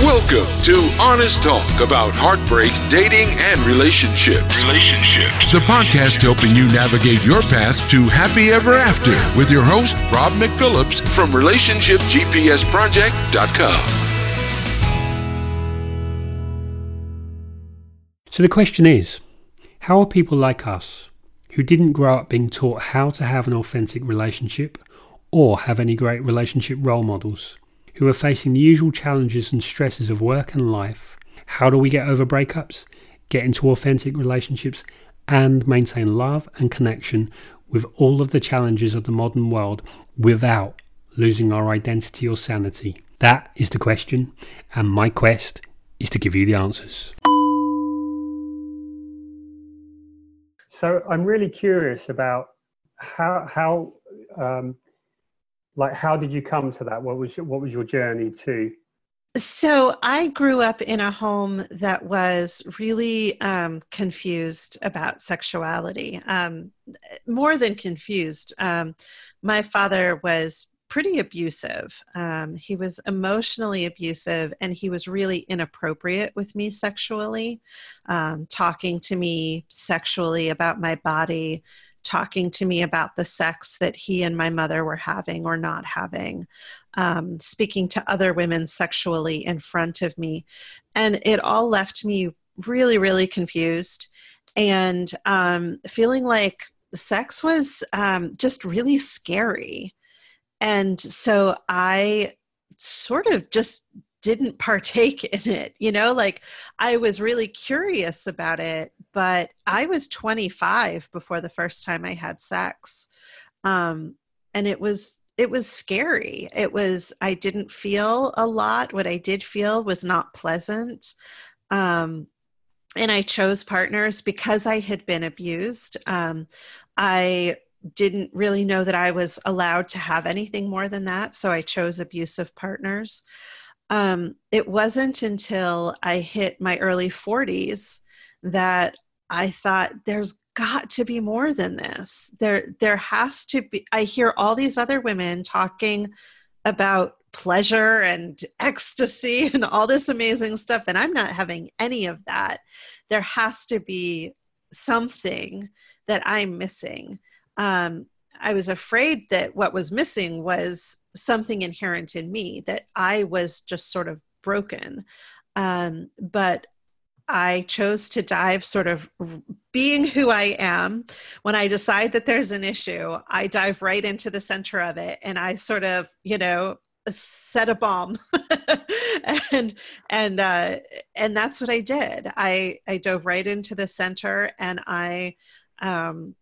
Welcome to Honest Talk about heartbreak, dating, and relationships. Relationships. The podcast helping you navigate your path to happy ever after with your host, Rob McPhillips from RelationshipGPSProject.com. So the question is how are people like us who didn't grow up being taught how to have an authentic relationship or have any great relationship role models? Who are facing the usual challenges and stresses of work and life. How do we get over breakups, get into authentic relationships, and maintain love and connection with all of the challenges of the modern world without losing our identity or sanity? That is the question, and my quest is to give you the answers. So I'm really curious about how how um, like how did you come to that? What was your, what was your journey to? So i grew up in a home that was really um, confused about sexuality um, more than confused. Um, my father was pretty abusive. Um, he was emotionally abusive and he was really inappropriate with me sexually um, talking to me sexually about my body talking to me about the sex that he and my mother were having or not having, um, speaking to other women sexually in front of me. And it all left me really, really confused and um, feeling like sex was um, just really scary. And so I sort of just didn't partake in it you know like i was really curious about it but i was 25 before the first time i had sex um and it was it was scary. It was i didn't feel a lot. What i did feel was not pleasant um and i chose partners because i had been abused. Um i didn't really know that i was allowed to have anything more than that so i chose abusive partners um, it wasn't until I hit my early 40s that I thought there's got to be more than this. There there has to be I hear all these other women talking about pleasure and ecstasy and all this amazing stuff and I'm not having any of that. There has to be something that I'm missing. Um, I was afraid that what was missing was something inherent in me, that I was just sort of broken. Um, but I chose to dive sort of being who I am. When I decide that there's an issue, I dive right into the center of it and I sort of, you know, set a bomb and and uh and that's what i did i i dove right into the center and i um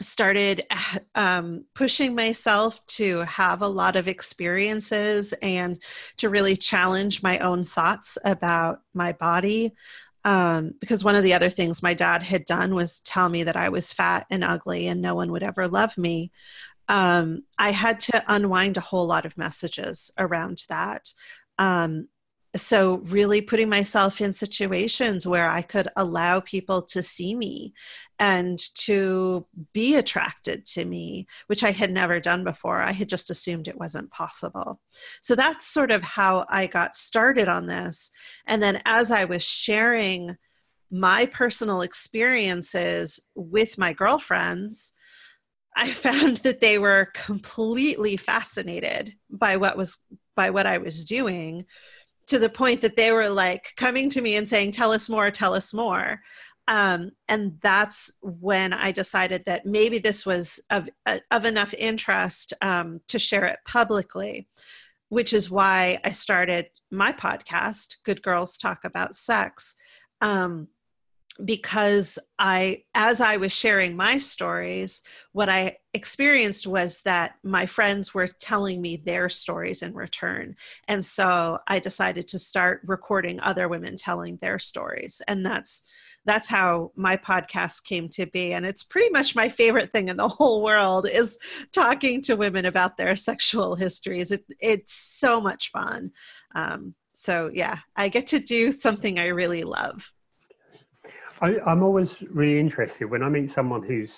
started um, pushing myself to have a lot of experiences and to really challenge my own thoughts about my body. Um, because one of the other things my dad had done was tell me that I was fat and ugly and no one would ever love me. Um, I had to unwind a whole lot of messages around that. Um, so really putting myself in situations where i could allow people to see me and to be attracted to me which i had never done before. I had just assumed it wasn't possible. So that's sort of how i got started on this. And then as i was sharing my personal experiences with my girlfriends I found that they were completely fascinated by what was by what I was doing to the point that they were like coming to me and saying, Tell us more, tell us more. Um, and that's when I decided that maybe this was of, of enough interest um, to share it publicly, which is why I started my podcast, Good Girls Talk About Sex. Um, because I, as I was sharing my stories, what I experienced was that my friends were telling me their stories in return. And so I decided to start recording other women telling their stories. And that's, that's how my podcast came to be and it's pretty much my favorite thing in the whole world is talking to women about their sexual histories it, it's so much fun um, so yeah i get to do something i really love I, I'm always really interested when I meet someone who's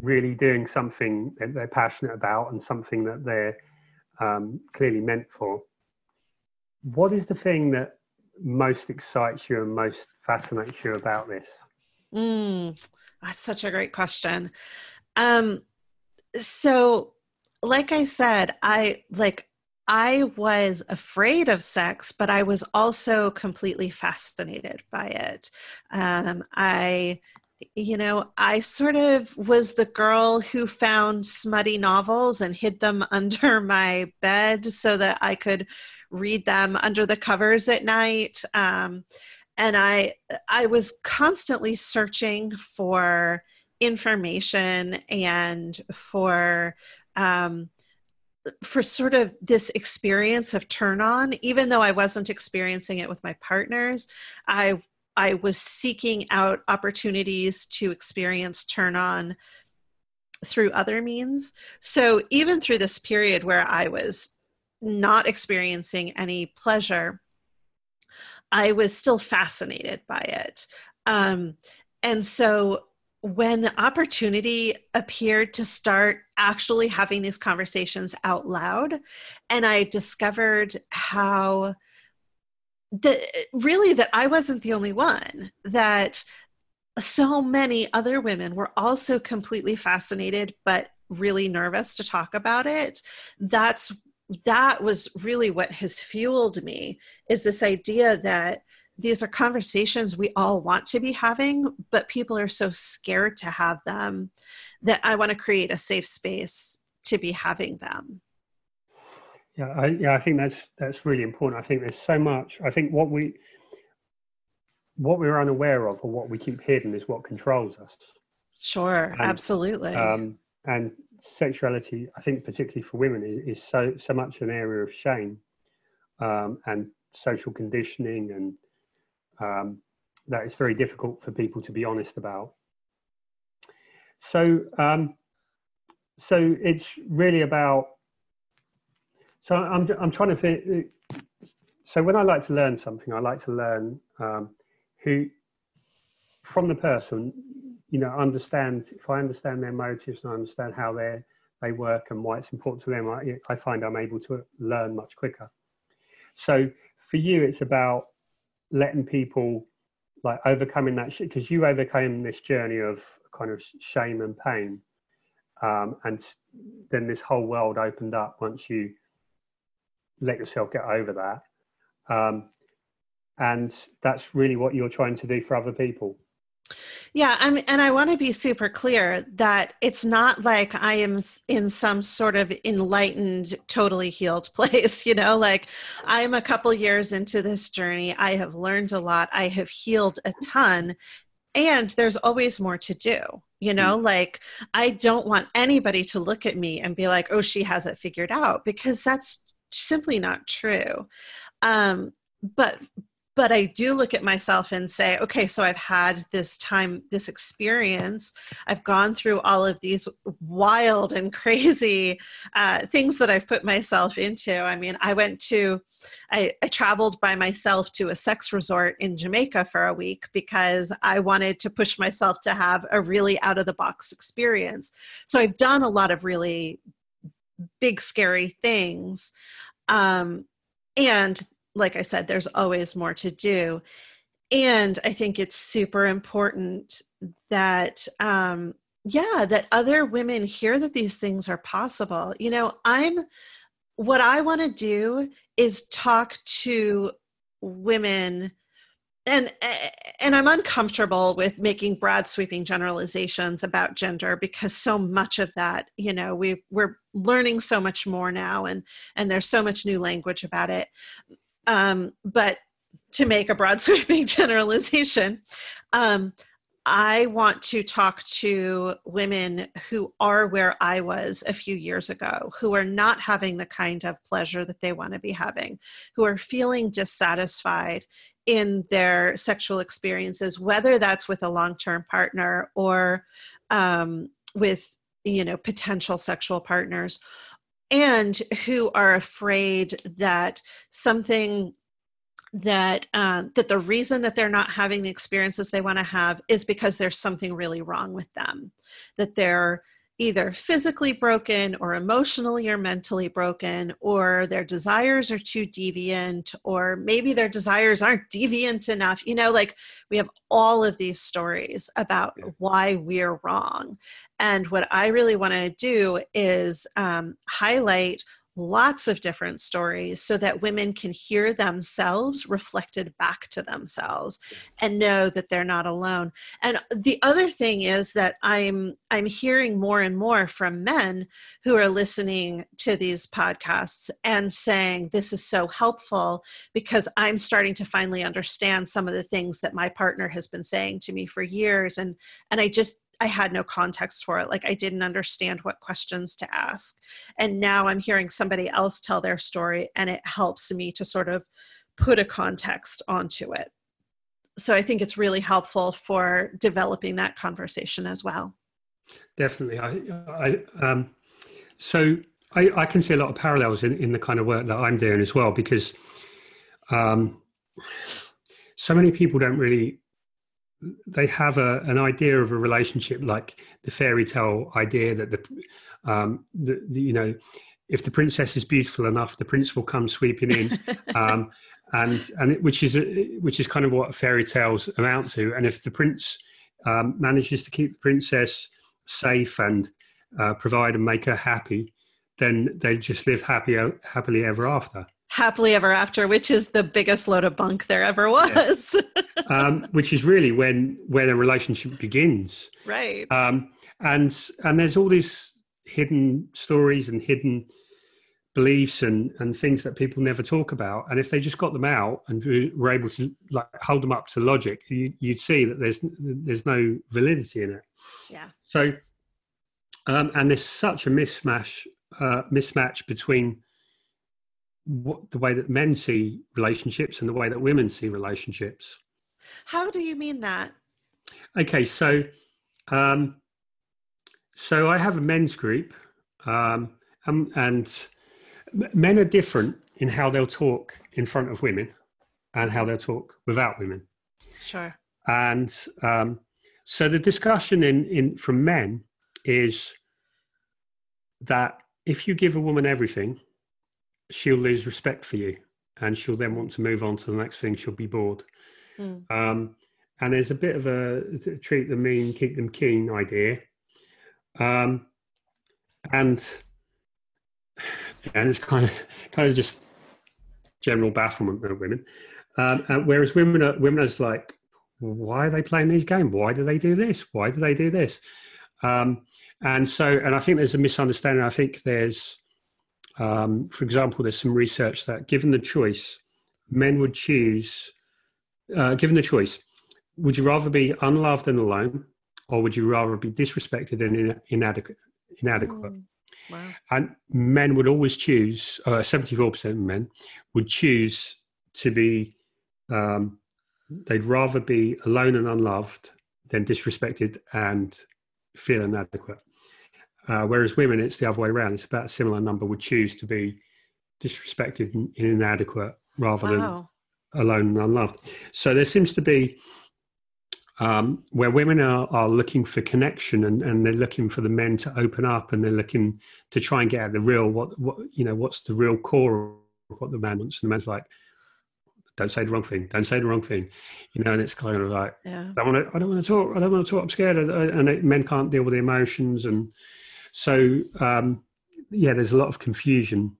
really doing something that they're passionate about and something that they're um, clearly meant for. what is the thing that most excites you and most fascinates you about this? Mm, that's such a great question. Um, so, like I said, I like I was afraid of sex, but I was also completely fascinated by it. Um, I you know, I sort of was the girl who found smutty novels and hid them under my bed so that I could read them under the covers at night. Um, and I, I was constantly searching for information and for um, for sort of this experience of turn on even though i wasn't experiencing it with my partners i I was seeking out opportunities to experience turn on through other means. So even through this period where I was not experiencing any pleasure, I was still fascinated by it. Um, and so when the opportunity appeared to start actually having these conversations out loud, and I discovered how that really that I wasn't the only one, that so many other women were also completely fascinated but really nervous to talk about it. That's that was really what has fueled me is this idea that these are conversations we all want to be having, but people are so scared to have them that I want to create a safe space to be having them. Yeah, I, yeah, I think that's that's really important. I think there's so much. I think what we what we're unaware of or what we keep hidden is what controls us. Sure, and, absolutely. Um, and sexuality, I think, particularly for women, is, is so so much an area of shame um, and social conditioning, and um, that it's very difficult for people to be honest about. So, um, so it's really about so I'm, I'm trying to. So when I like to learn something, I like to learn um, who, from the person, you know, understand, if I understand their motives and I understand how they they work and why it's important to them, I, I find I'm able to learn much quicker. So for you, it's about letting people like overcoming that shit because you overcame this journey of kind of shame and pain um, and then this whole world opened up once you let yourself get over that. Um, and that's really what you're trying to do for other people. Yeah, I'm, and I want to be super clear that it's not like I am in some sort of enlightened, totally healed place. You know, like I am a couple years into this journey. I have learned a lot. I have healed a ton, and there's always more to do. You know, mm. like I don't want anybody to look at me and be like, "Oh, she has it figured out," because that's simply not true. Um, but but I do look at myself and say, okay, so I've had this time, this experience. I've gone through all of these wild and crazy uh, things that I've put myself into. I mean, I went to, I, I traveled by myself to a sex resort in Jamaica for a week because I wanted to push myself to have a really out of the box experience. So I've done a lot of really big scary things um, and like i said there's always more to do. And i think it's super important that um, yeah that other women hear that these things are possible. You know i'm what i want to do is talk to women and and i'm uncomfortable with making broad sweeping generalizations about gender because so much of that you know we we're learning so much more now and and there's so much new language about it um, but to make a broad sweeping generalization um, I want to talk to women who are where I was a few years ago, who are not having the kind of pleasure that they want to be having, who are feeling dissatisfied in their sexual experiences, whether that's with a long term partner or um, with you know potential sexual partners and who are afraid that something that um, that the reason that they're not having the experiences they want to have is because there's something really wrong with them that they're either physically broken or emotionally or mentally broken, or their desires are too deviant, or maybe their desires aren't deviant enough. You know, like we have all of these stories about why we're wrong. And what I really want to do is um, highlight lots of different stories so that women can hear themselves reflected back to themselves and know that they're not alone. And the other thing is that i'm i'm hearing more and more from men who are listening to these podcasts and saying this is so helpful because i'm starting to finally understand some of the things that my partner has been saying to me for years. And and i just I had no context for it. Like I didn't understand what questions to ask. And now I'm hearing somebody else tell their story, and it helps me to sort of put a context onto it. So I think it's really helpful for developing that conversation as well. Definitely. I, I um, so I, I can see a lot of parallels in, in the kind of work that I'm doing as well because um, so many people don't really they have a, an idea of a relationship like the fairy tale idea that the, um, the, the, you know if the princess is beautiful enough the prince will come sweeping in. Um, and and it, which is a, which is kind of what fairy tales amount to. And if the prince um, manages to keep the princess safe and uh, provide and make her happy then they just live happy happily ever after happily ever after, which is the biggest load of bunk there ever was. Yeah. um, which is really when when a relationship begins, right? Um, and and there's all these hidden stories and hidden beliefs and and things that people never talk about. And if they just got them out and were able to like hold them up to logic, you, would see that there's there's no validity in it. Yeah. So, um, and there's such a mismatch uh, mismatch between what the way that men see relationships and the way that women see relationships. How do you mean that? Okay, so um, so I have a men's group, um, and, and men are different in how they'll talk in front of women and how they'll talk without women. Sure. And um, so the discussion in, in from men is that if you give a woman everything, she'll lose respect for you and she'll then want to move on to the next thing. She'll be bored. Mm. Um, and there's a bit of a treat them mean, keep them keen idea. Um, and and it's kind of kind of just general bafflement of women. Um, uh, whereas women are women are just like, why are they playing these games? Why do they do this? Why do they do this? Um, and so, and I think there's a misunderstanding. I think there's um, for example, there's some research that given the choice, men would choose, uh, given the choice, would you rather be unloved and alone, or would you rather be disrespected and in, inadequate? inadequate? Mm. Wow. And men would always choose, uh, 74% of men would choose to be, um, they'd rather be alone and unloved than disrespected and feel inadequate. Uh, whereas women, it's the other way around. It's about a similar number would choose to be disrespected and inadequate rather wow. than alone and unloved. So there seems to be um, where women are, are looking for connection and, and they're looking for the men to open up and they're looking to try and get at the real what what you know what's the real core of what the man wants. And the man's like, don't say the wrong thing. Don't say the wrong thing. You know, and it's kind of like, yeah. I don't want to. I don't want to talk. I don't want to talk. I'm scared. And men can't deal with the emotions and so um, yeah, there's a lot of confusion.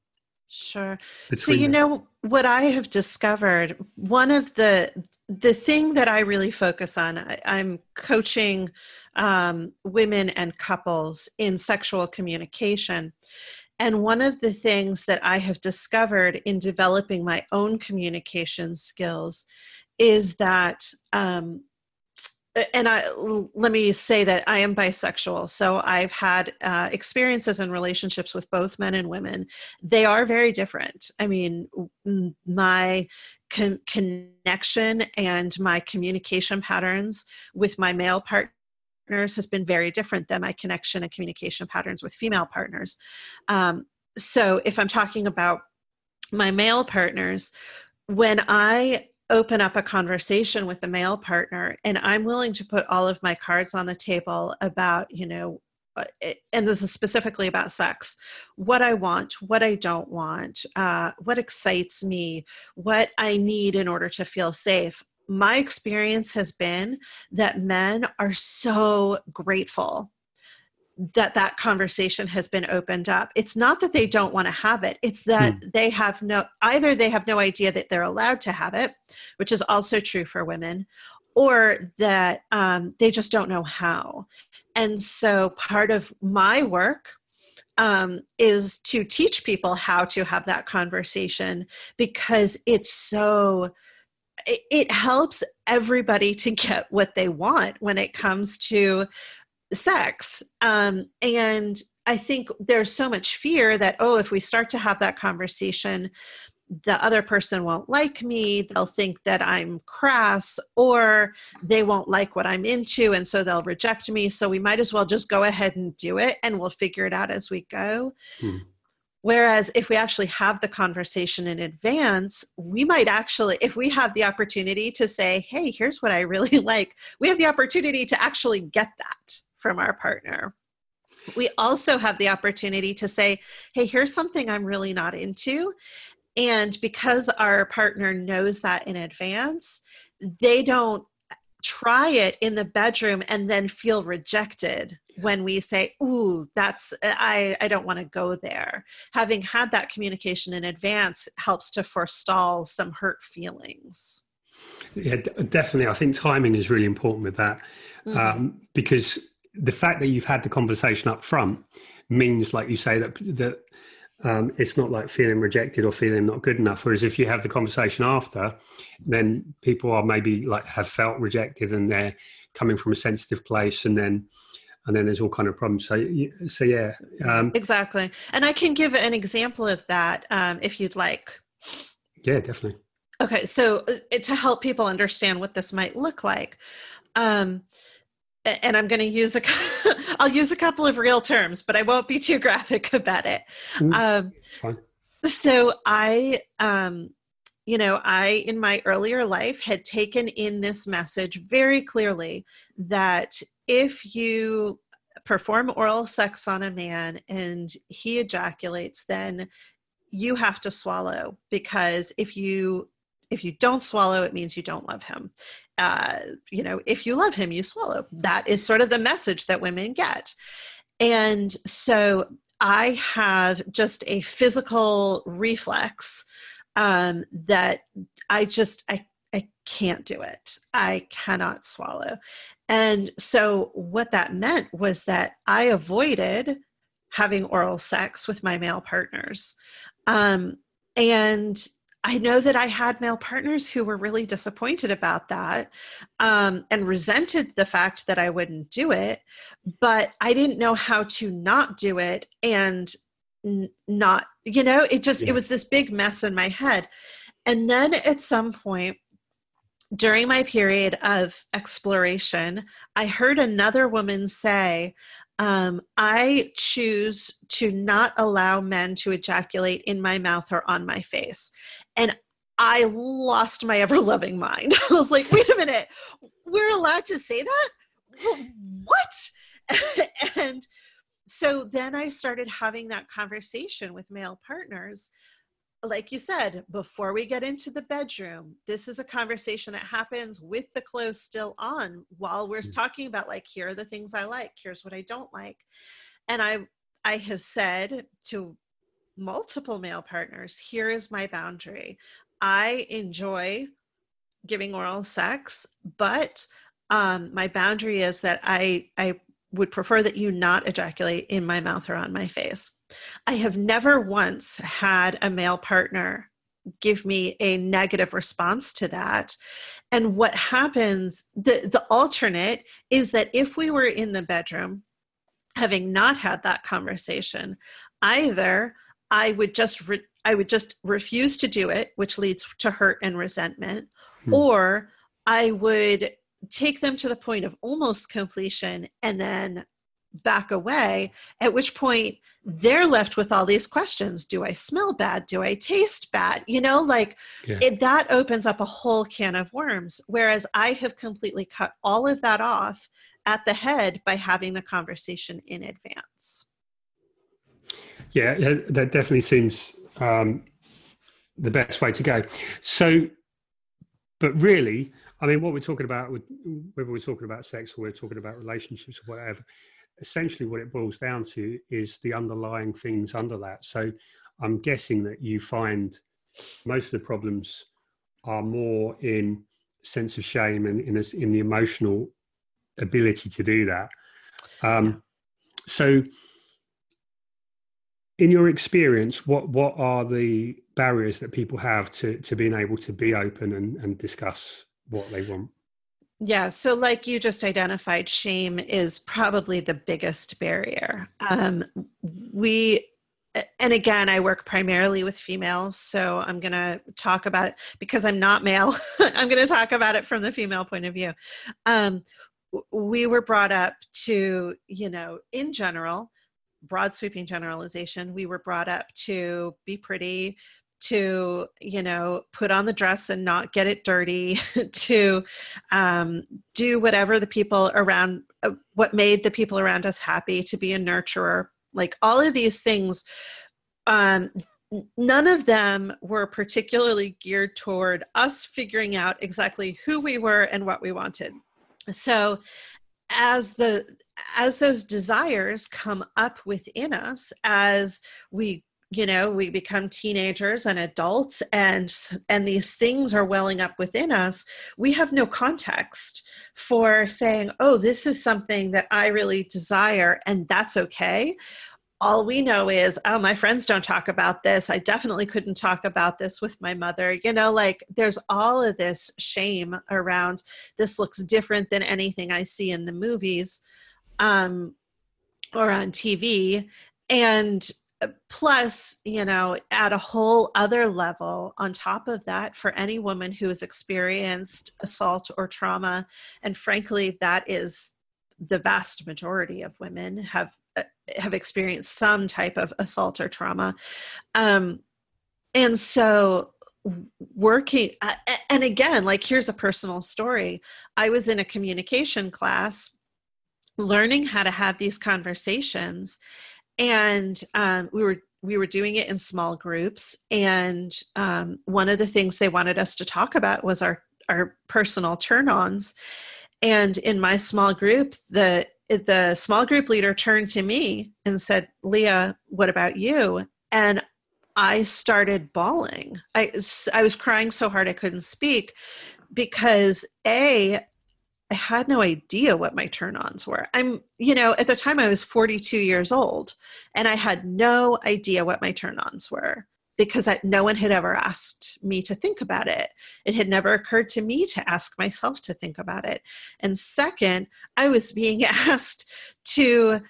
Sure. So you know what I have discovered. One of the the thing that I really focus on. I, am coaching um, women and couples in sexual communication. And one of the things that I have discovered in developing my own communication skills is that um, and I let me say that I am bisexual, so I've had uh, experiences and relationships with both men and women. They are very different. I mean, my con- connection and my communication patterns with my male partners has been very different than my connection and communication patterns with female partners. Um, so, if I'm talking about my male partners, when I open up a conversation with a male partner and i'm willing to put all of my cards on the table about you know uh, and this is specifically about sex, what I want, what I don't want, uh, what excites me, what I need in order to feel safe. My experience has been that men are so grateful that that conversation has been opened up it's not that they don't want to have it it's that hmm. they have no either they have no idea that they're allowed to have it which is also true for women or that um, they just don't know how and so part of my work um, is to teach people how to have that conversation because it's so it, it helps everybody to get what they want when it comes to sex. Um, and i think there's so much fear that oh if we start to have that conversation the other person won't like me they'll think that i'm crass or they won't like what i'm into and so they'll reject me. So we might as well just go ahead and do it and we'll figure it out as we go. Hmm. Whereas if we actually have the conversation in advance, we might actually, if we have the opportunity to say, hey, here's what I really like, we have the opportunity to actually get that from our partner. We also have the opportunity to say, hey, here's something I'm really not into. And because our partner knows that in advance, they don't try it in the bedroom and then feel rejected when we say ooh that's i i don't want to go there having had that communication in advance helps to forestall some hurt feelings yeah definitely i think timing is really important with that mm-hmm. um, because the fact that you've had the conversation up front means, like you say, that that um, it's not like feeling rejected or feeling not good enough. Whereas if you have the conversation after, then people are maybe like have felt rejected and they're coming from a sensitive place, and then and then there's all kind of problems. So so yeah, um, exactly. And I can give an example of that um, if you'd like. Yeah, definitely. Okay, so uh, to help people understand what this might look like. Um, and I'm going to use a, I'll use a couple of real terms, but I won't be too graphic about it. Mm, um, so I, um, you know, I in my earlier life had taken in this message very clearly that if you perform oral sex on a man and he ejaculates, then you have to swallow because if you if you don't swallow it means you don't love him uh, you know if you love him you swallow that is sort of the message that women get and so i have just a physical reflex um, that i just i I can't do it. I cannot swallow. And so, what that meant was that I avoided having oral sex with my male partners. Um, and I know that I had male partners who were really disappointed about that um, and resented the fact that I wouldn't do it, but I didn't know how to not do it and n- not, you know, it just, yeah. it was this big mess in my head. And then at some point, during my period of exploration, I heard another woman say, um, I choose to not allow men to ejaculate in my mouth or on my face. And I lost my ever loving mind. I was like, wait a minute, we're allowed to say that? What? and so then I started having that conversation with male partners. Like you said, before we get into the bedroom, this is a conversation that happens with the clothes still on while we're mm. talking about, like, here are the things I like, here's what I don't like. And I I have said to multiple male partners here is my boundary. I enjoy giving oral sex, but um, my boundary is that I, I would prefer that you not ejaculate in my mouth or on my face. I have never once had a male partner give me a negative response to that. And what happens, the, the alternate is that if we were in the bedroom, having not had that conversation, either I would just re- I would just refuse to do it, which leads to hurt and resentment, hmm. or I would take them to the point of almost completion and then back away at which point they're left with all these questions do i smell bad do i taste bad you know like yeah. it, that opens up a whole can of worms whereas i have completely cut all of that off at the head by having the conversation in advance. Yeah, that definitely seems um, the best way to go. So, but really, I mean, what we're talking about, with, whether we're talking about sex or we're talking about relationships or whatever, essentially what it boils down to is the underlying things under that. So, I'm guessing that you find most of the problems are more in sense of shame and in, a, in the emotional ability to do that. Um, so, in your experience, what what are the barriers that people have to to being able to be open and, and discuss what they want? Yeah, so like you just identified, shame is probably the biggest barrier. Um, we and again, I work primarily with females, so I'm going to talk about it because I'm not male. I'm going to talk about it from the female point of view. Um, we were brought up to, you know, in general, broad sweeping generalization, we were brought up to be pretty, to you know put on the dress and not get it dirty to um, do whatever the people around uh, what made the people around us happy to be a nurturer like all of these things um, none of them were particularly geared toward us figuring out exactly who we were and what we wanted. So as the as those desires come up within us as we you know we become teenagers and adults and and these things are welling up within us we have no context for saying oh this is something that i really desire and that's okay. All we know is oh my friends don't talk about this. I definitely couldn't talk about this with my mother. You know like there's all of this shame around this looks different than anything i see in the movies um or on tv and plus you know at a whole other level on top of that for any woman who has experienced assault or trauma. And frankly that is the vast majority of women have uh, have experienced some type of assault or trauma. Um, and so working uh, and again like here's a personal story. I was in a communication class learning how to have these conversations and um, we were we were doing it in small groups and um, one of the things they wanted us to talk about was our our personal turn-ons. And in my small group the the small group leader turned to me and said leah what about you? And i started bawling. I i was crying so hard i couldn't speak because a I had no idea what my turn ons were. I'm, you know, at the time I was 42 years old and I had no idea what my turn ons were because I, no one had ever asked me to think about it. It had never occurred to me to ask myself to think about it. And second, I was being asked to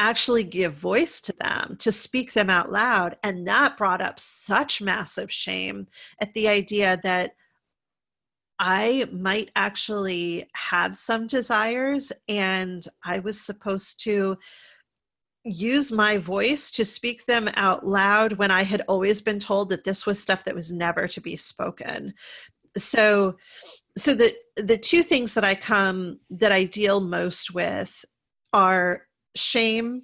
actually give voice to them, to speak them out loud. And that brought up such massive shame at the idea that I might actually have some desires, and I was supposed to use my voice to speak them out loud when I had always been told that this was stuff that was never to be spoken. So, so the the two things that I come that I deal most with are shame,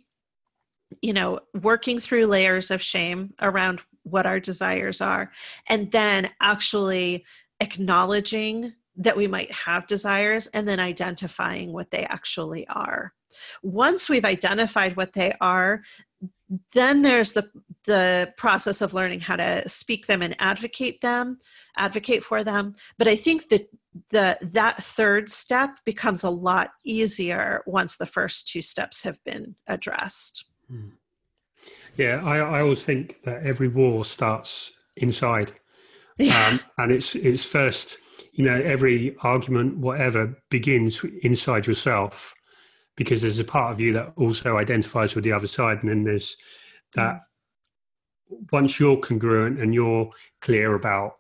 you know, working through layers of shame around what our desires are, and then actually acknowledging that we might have desires and then identifying what they actually are. Once we've identified what they are, then there's the the process of learning how to speak them and advocate them, advocate for them. But I think that the that third step becomes a lot easier once the first two steps have been addressed. Hmm. Yeah, I, I always think that every war starts inside yeah. Um, and it's it's first, you know, every argument, whatever, begins inside yourself because there's a part of you that also identifies with the other side, and then there's that. Once you're congruent and you're clear about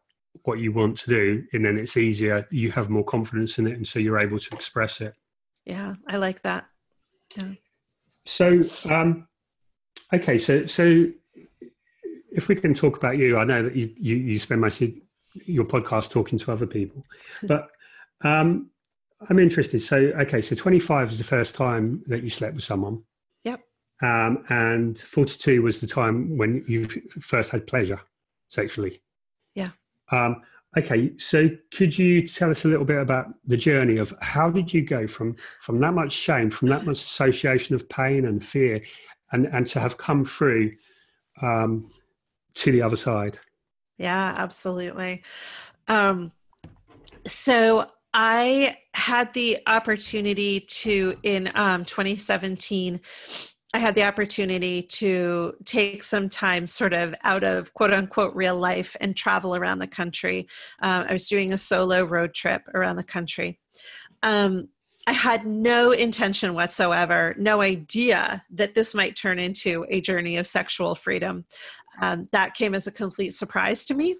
what you want to do, and then it's easier. You have more confidence in it, and so you're able to express it. Yeah, I like that. Yeah. So, um, okay, so so if we can talk about you, I know that you, you, you spend most of your podcast talking to other people, but um, I'm interested. So, okay, so 25 is the first time that you slept with someone. Yep. Um, and 42 was the time when you first had pleasure sexually. Yeah. Um, okay, so could you tell us a little bit about the journey of how did you go from from that much shame, from that much association of pain and fear, and and to have come through um, to the other side? Yeah, absolutely. Um, so I had the opportunity to, in um, 2017, I had the opportunity to take some time sort of out of quote unquote real life and travel around the country. Uh, I was doing a solo road trip around the country. Um, I had no intention whatsoever, no idea that this might turn into a journey of sexual freedom. Um, that came as a complete surprise to me.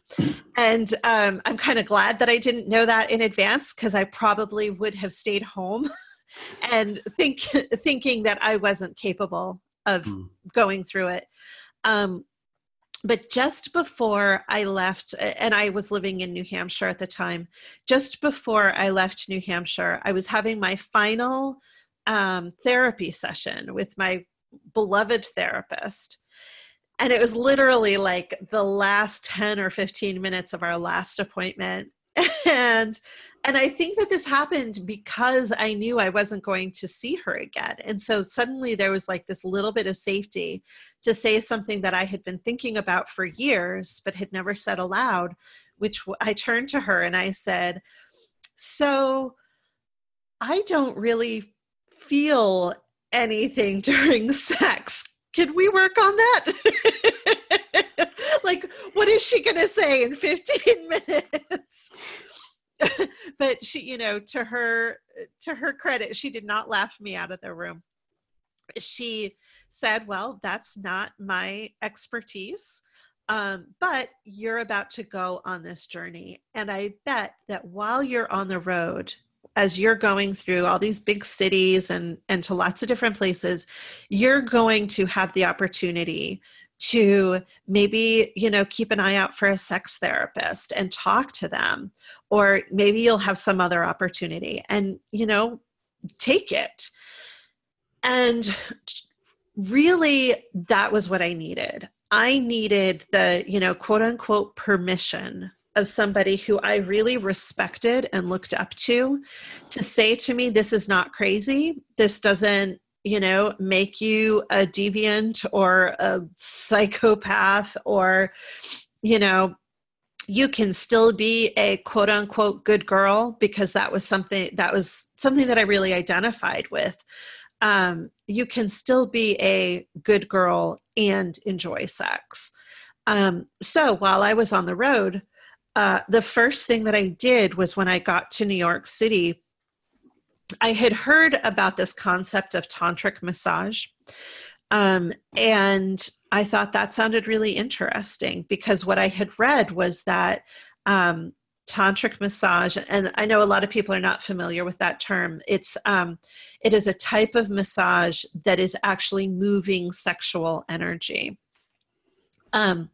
And um, I'm kind of glad that I didn't know that in advance because I probably would have stayed home and think, thinking that I wasn't capable of mm. going through it. Um, but just before I left, and I was living in New Hampshire at the time, just before I left New Hampshire, I was having my final um, therapy session with my beloved therapist. And it was literally like the last 10 or 15 minutes of our last appointment. and and I think that this happened because I knew I wasn't going to see her again. And so suddenly there was like this little bit of safety to say something that I had been thinking about for years, but had never said aloud, which I turned to her and I said, So I don't really feel anything during sex. Can we work on that? like, what is she going to say in 15 minutes? but she you know to her to her credit she did not laugh me out of the room she said well that's not my expertise um, but you're about to go on this journey and i bet that while you're on the road as you're going through all these big cities and and to lots of different places you're going to have the opportunity to maybe you know keep an eye out for a sex therapist and talk to them or maybe you'll have some other opportunity and you know take it. And really that was what i needed. I needed the you know quote unquote permission of somebody who i really respected and looked up to to say to me this is not crazy. This doesn't you know make you a deviant or a psychopath or you know you can still be a quote unquote good girl because that was something that was something that i really identified with. Um, you can still be a good girl and enjoy sex. Um, so while i was on the road uh, the first thing that i did was when i got to new york city I had heard about this concept of tantric massage. Um, and I thought that sounded really interesting because what I had read was that um, tantric massage, and I know a lot of people are not familiar with that term. It's um, it is a type of massage that is actually moving sexual energy. Um,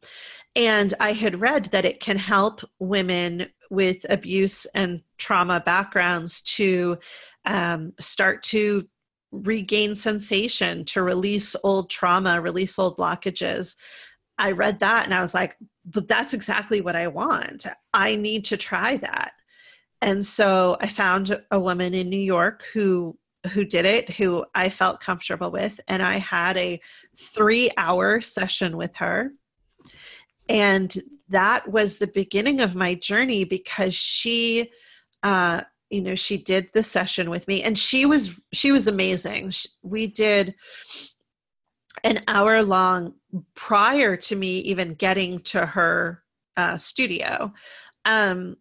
and I had read that it can help women with abuse and trauma backgrounds to um, start to regain sensation, to release old trauma, release old blockages. I read that and I was like, but that's exactly what I want. I need to try that. And so I found a woman in New York who who did it who I felt comfortable with and I had a 3 hour session with her. And that was the beginning of my journey because she uh, you know she did the session with me and she was she was amazing. She, we did an hour long prior to me even getting to her uh, studio. Um,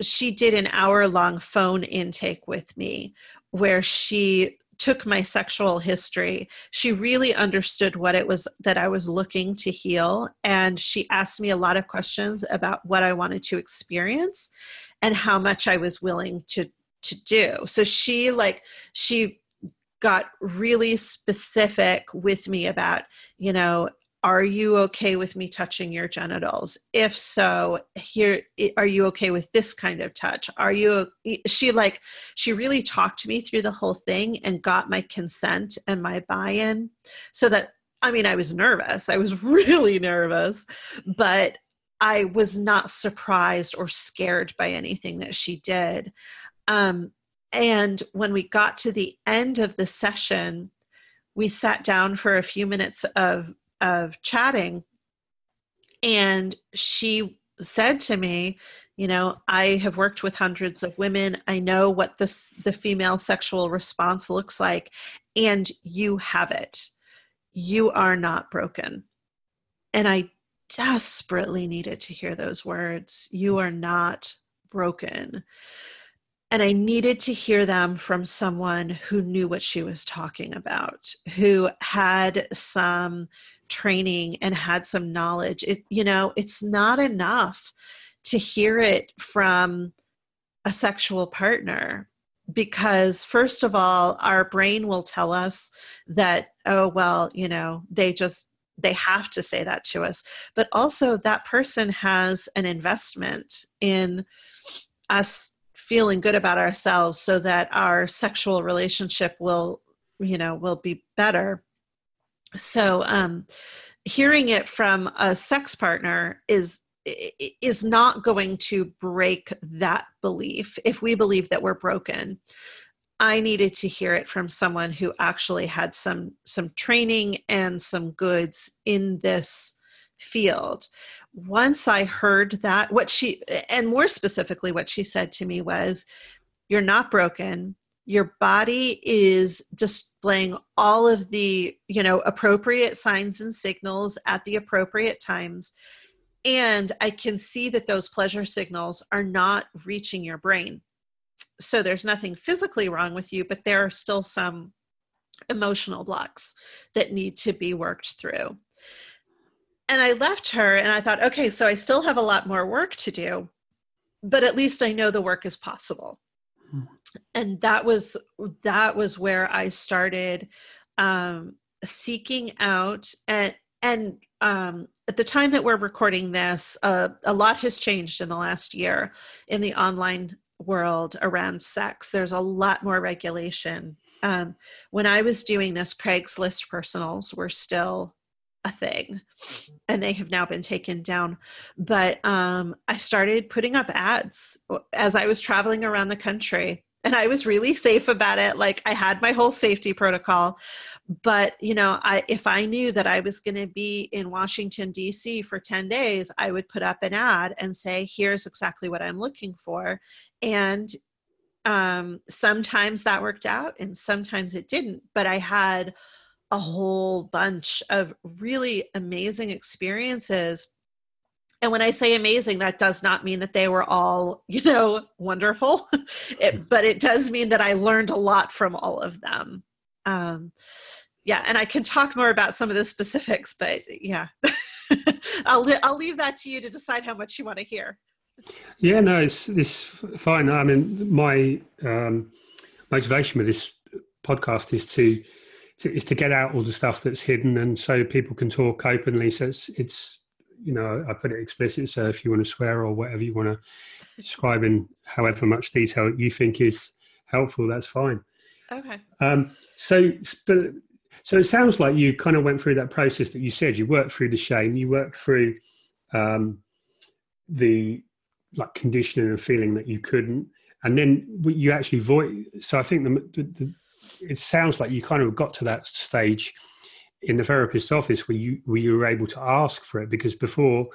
she did an hour long phone intake with me where she took my sexual history. She really understood what it was that i was looking to heal and she asked me a lot of questions about what i wanted to experience and how much I was willing to to do. So she like she got really specific with me about, you know, are you okay with me touching your genitals? If so here are you okay with this kind of touch? Are you she like she really talked to me through the whole thing and got my consent and my buy-in so that i mean i was nervous. I was really nervous but i was not surprised or scared by anything that she did. Um, and when we got to the end of the session we sat down for a few minutes of of chatting. And she said to me you know i have worked with hundreds of women. I know what this the female sexual response looks like and you have it. You are not broken. And i desperately needed to hear those words you mm. are not broken and I needed to hear them from someone who knew what she was talking about, who had some training and had some knowledge. It, you know, it's not enough to hear it from a sexual partner because first of all our brain will tell us that oh well you know they just they have to say that to us. But also that person has an investment in us feeling good about ourselves so that our sexual relationship will you know will be better. So um hearing it from a sex partner is is not going to break that belief if we believe that we're broken i needed to hear it from someone who actually had some some training and some goods in this field once I heard that, what she, and more specifically, what she said to me was, You're not broken. Your body is displaying all of the, you know, appropriate signs and signals at the appropriate times. And I can see that those pleasure signals are not reaching your brain. So there's nothing physically wrong with you, but there are still some emotional blocks that need to be worked through and I left her and I thought, okay, so I still have a lot more work to do, but at least I know the work is possible. Hmm. And that was that was where I started um, seeking out and and um, at the time that we're recording this, uh, a lot has changed in the last year in the online world around sex. There's a lot more regulation. Um, when I was doing this, Craigslist personals were still a thing and they have now been taken down but um, i started putting up ads as i was traveling around the country and i was really safe about it like i had my whole safety protocol. But you know i if i knew that i was going to be in washington d.c for 10 days i would put up an ad and say here's exactly what i'm looking for. And um, sometimes that worked out and sometimes it didn't but i had a whole bunch of really amazing experiences and when i say amazing that does not mean that they were all you know wonderful. It, but it does mean that i learned a lot from all of them. Um, yeah and i can talk more about some of the specifics but yeah. I'll, I'll leave that to you to decide how much you want to hear. Yeah no it's, it's fine. I mean my um, motivation with this podcast is to to, is to get out all the stuff that's hidden, and so people can talk openly. So it's it's you know I put it explicit. So if you want to swear or whatever you want to describe in however much detail you think is helpful, that's fine. Okay. Um, so, but so it sounds like you kind of went through that process that you said. You worked through the shame. You worked through um, the like conditioning and feeling that you couldn't, and then you actually voice. So I think the, the it sounds like you kind of got to that stage in the therapist's office where you where you were able to ask for it? Because before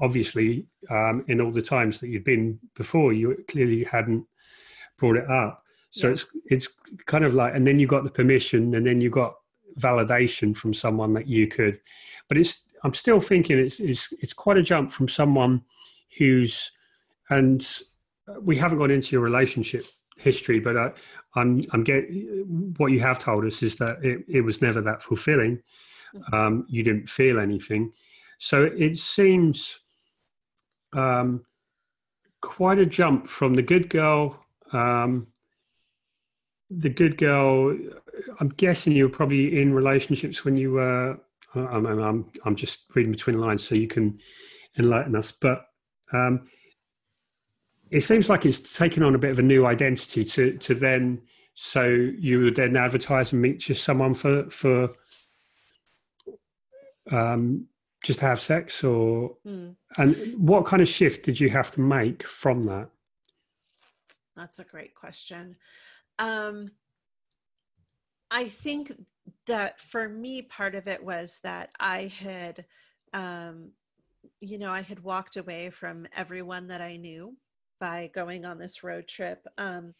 obviously um, in all the times that you'd been before you clearly hadn't brought it up. So yeah. it's it's kind of like and then you got the permission and then you got validation from someone that you could. But it's i'm still thinking it's it's it's quite a jump from someone who's and we haven't got into your relationship history but I, I'm I'm get what you have told us is that it, it was never that fulfilling. Mm-hmm. Um, you didn't feel anything, so it seems um, quite a jump from the good girl. Um, the good girl. I'm guessing you were probably in relationships when you were I'm, I'm, I'm just reading between the lines so you can enlighten us. But um, it seems like it's taken on a bit of a new identity to to then so you would then advertise and meet just someone for for um, just have sex or mm. and what kind of shift did you have to make from that? That's a great question. Um, i think that for me part of it was that i had um, you know i had walked away from everyone that i knew by going on this road trip. Um,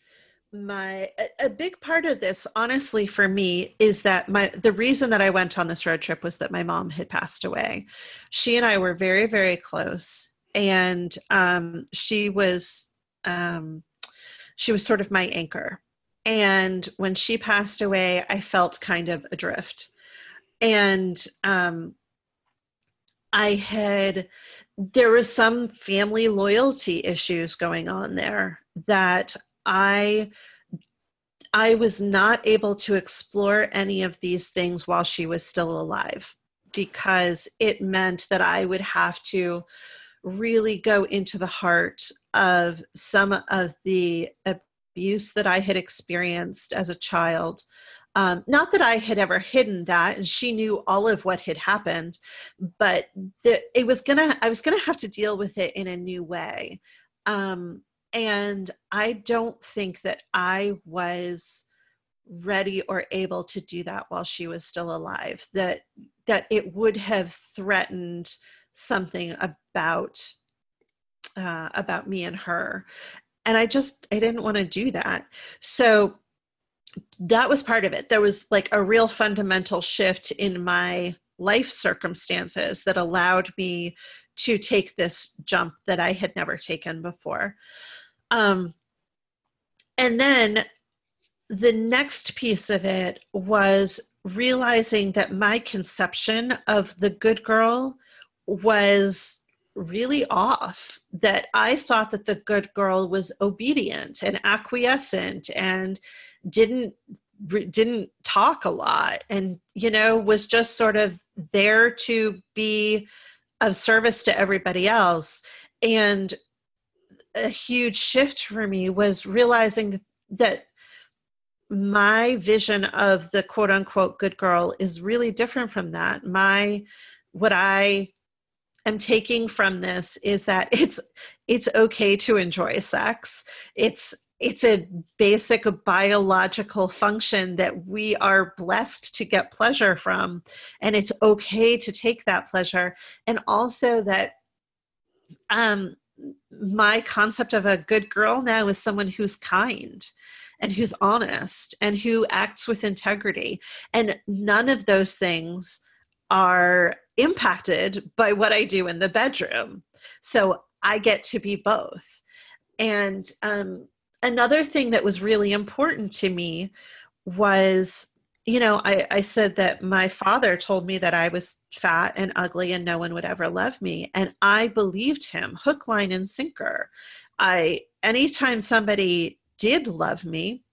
my a, a, big part of this honestly for me is that my the reason that i went on this road trip was that my mom had passed away. She and i were very very close and um, she was um, she was sort of my anchor. And when she passed away i felt kind of adrift. And um, i had there was some family loyalty issues going on there that I I was not able to explore any of these things while she was still alive because it meant that I would have to really go into the heart of some of the abuse that I had experienced as a child. Um, not that I had ever hidden that, and she knew all of what had happened, but the, it was gonna. I was gonna have to deal with it in a new way. Um, and I don't think that I was ready or able to do that while she was still alive that that it would have threatened something about uh, about me and her and i just i didn't want to do that so that was part of it. There was like a real fundamental shift in my life circumstances that allowed me to take this jump that i had never taken before. Um, and then the next piece of it was realizing that my conception of the good girl was really off that i thought that the good girl was obedient and acquiescent and didn't didn't talk a lot and you know was just sort of there to be of service to everybody else and a huge shift for me was realizing that my vision of the quote unquote good girl is really different from that. My what I am taking from this is that it's it's okay to enjoy sex. It's it's a basic biological function that we are blessed to get pleasure from and it's okay to take that pleasure and also that um my concept of a good girl now is someone who's kind and who's honest and who acts with integrity. And none of those things are impacted by what I do in the bedroom. So I get to be both. And um, another thing that was really important to me was you know, I, I said that my father told me that I was fat and ugly and no one would ever love me. And I believed him hook, line, and sinker. I, anytime somebody did love me,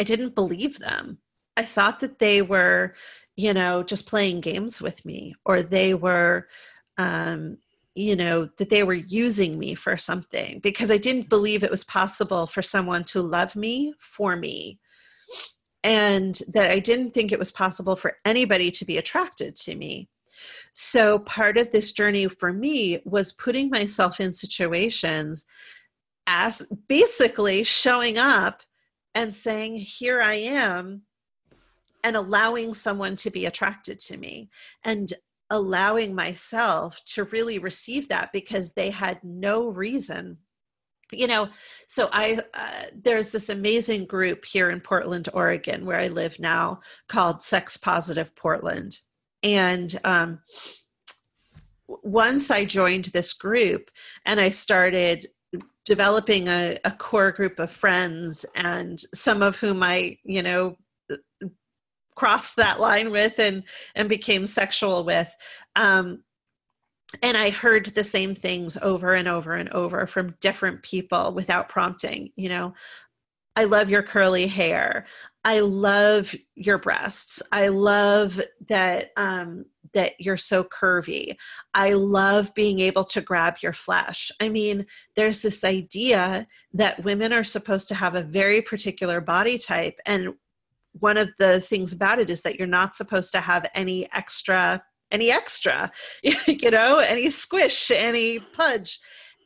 I didn't believe them. I thought that they were, you know, just playing games with me or they were, um, you know, that they were using me for something because I didn't believe it was possible for someone to love me for me and that I didn't think it was possible for anybody to be attracted to me. So, part of this journey for me was putting myself in situations as basically showing up and saying, Here I am, and allowing someone to be attracted to me and allowing myself to really receive that because they had no reason. You know so i uh, there's this amazing group here in portland oregon where i live now called sex positive portland. And um, once i joined this group and i started developing a, a core group of friends and some of whom i you know crossed that line with and and became sexual with um, and I heard the same things over and over and over from different people without prompting, you know. I love your curly hair. I love your breasts. I love that um, that you're so curvy. I love being able to grab your flesh. I mean, there's this idea that women are supposed to have a very particular body type, and one of the things about it is that you're not supposed to have any extra any extra you know any squish any pudge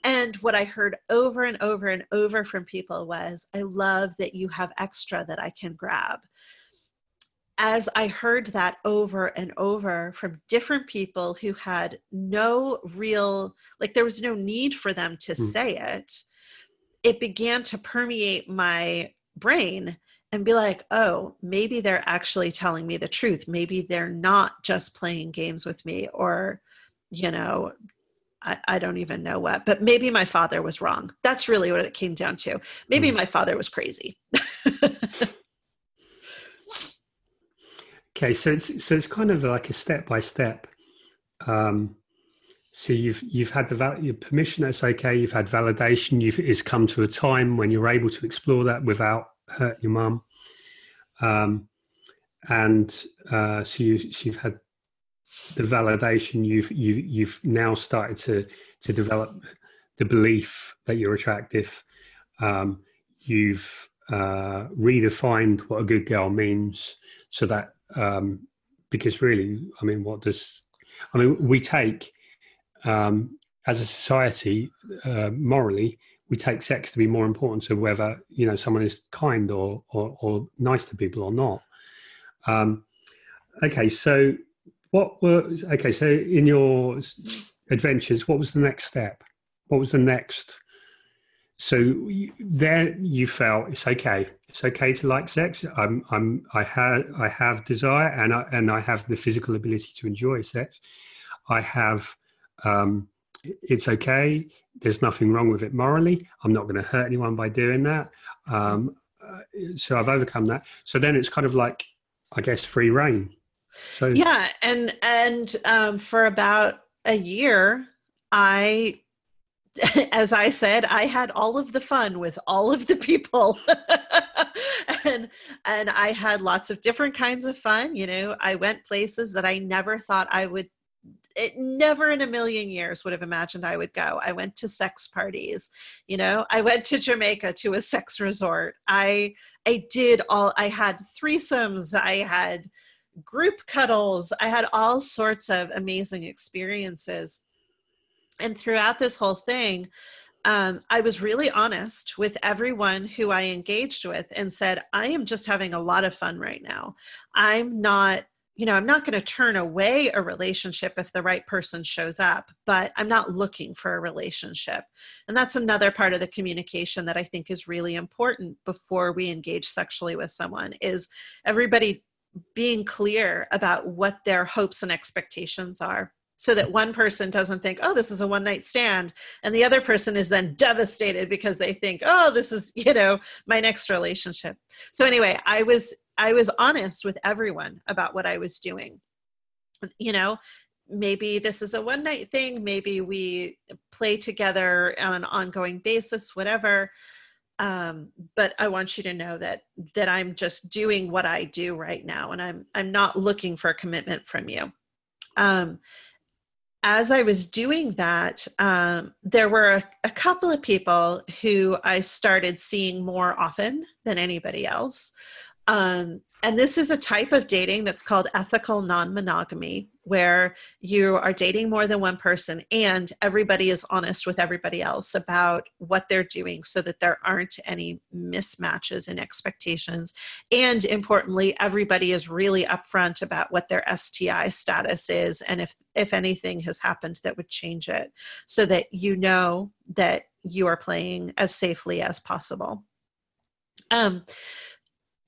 and what I heard over and over and over from people was, I love that you have extra that I can grab. As I heard that over and over from different people who had no real, like there was no need for them to mm. say it, it began to permeate my brain and be like, oh, maybe they're actually telling me the truth. Maybe they're not just playing games with me or, you know, I, I, don't even know what, but maybe my father was wrong. That's really what it came down to. Maybe mm. my father was crazy. okay, so it's so it's kind of like a step by step. Um, so you've you've had the val- your permission. That's okay. You've had validation. You've it's come to a time when you're able to explore that without hurting your mum. Um, and uh, so you, you've had the validation you've you, you've now started to to develop the belief that you're attractive um, you've uh, redefined what a good girl means so that um, because really i mean what does i mean we take um, as a society uh, morally we take sex to be more important to whether you know someone is kind or or, or nice to people or not um, okay so what were okay? So in your adventures, what was the next step? What was the next? So you, there, you felt it's okay. It's okay to like sex. I'm, I'm, I have, I have desire, and I, and I have the physical ability to enjoy sex. I have. Um, it's okay. There's nothing wrong with it morally. I'm not going to hurt anyone by doing that. Um, uh, so I've overcome that. So then it's kind of like, I guess, free reign. So yeah, and and um, for about a year, I, as I said, I had all of the fun with all of the people, and and I had lots of different kinds of fun. You know, I went places that I never thought I would it never in a million years would have imagined I would go. I went to sex parties, you know, I went to Jamaica to a sex resort. I I did all I had threesomes, I had group cuddles. I had all sorts of amazing experiences. And throughout this whole thing, um, I was really honest with everyone who I engaged with and said, I am just having a lot of fun right now. I'm not, you know, I'm not going to turn away a relationship if the right person shows up, but I'm not looking for a relationship. And that's another part of the communication that I think is really important before we engage sexually with someone is everybody being clear about what their hopes and expectations are so that one person doesn't think oh this is a one night stand and the other person is then devastated because they think oh this is you know my next relationship. So anyway i was i was honest with everyone about what i was doing. You know maybe this is a one night thing maybe we play together on an ongoing basis whatever. Um, but i want you to know that that i'm just doing what i do right now and i'm i'm not looking for a commitment from you. Um, as i was doing that um, there were a, a couple of people who i started seeing more often than anybody else. Um, and this is a type of dating that's called ethical non monogamy, where you are dating more than one person and everybody is honest with everybody else about what they're doing so that there aren't any mismatches in expectations. And importantly, everybody is really upfront about what their STI status is and if, if anything has happened that would change it so that you know that you are playing as safely as possible. Um,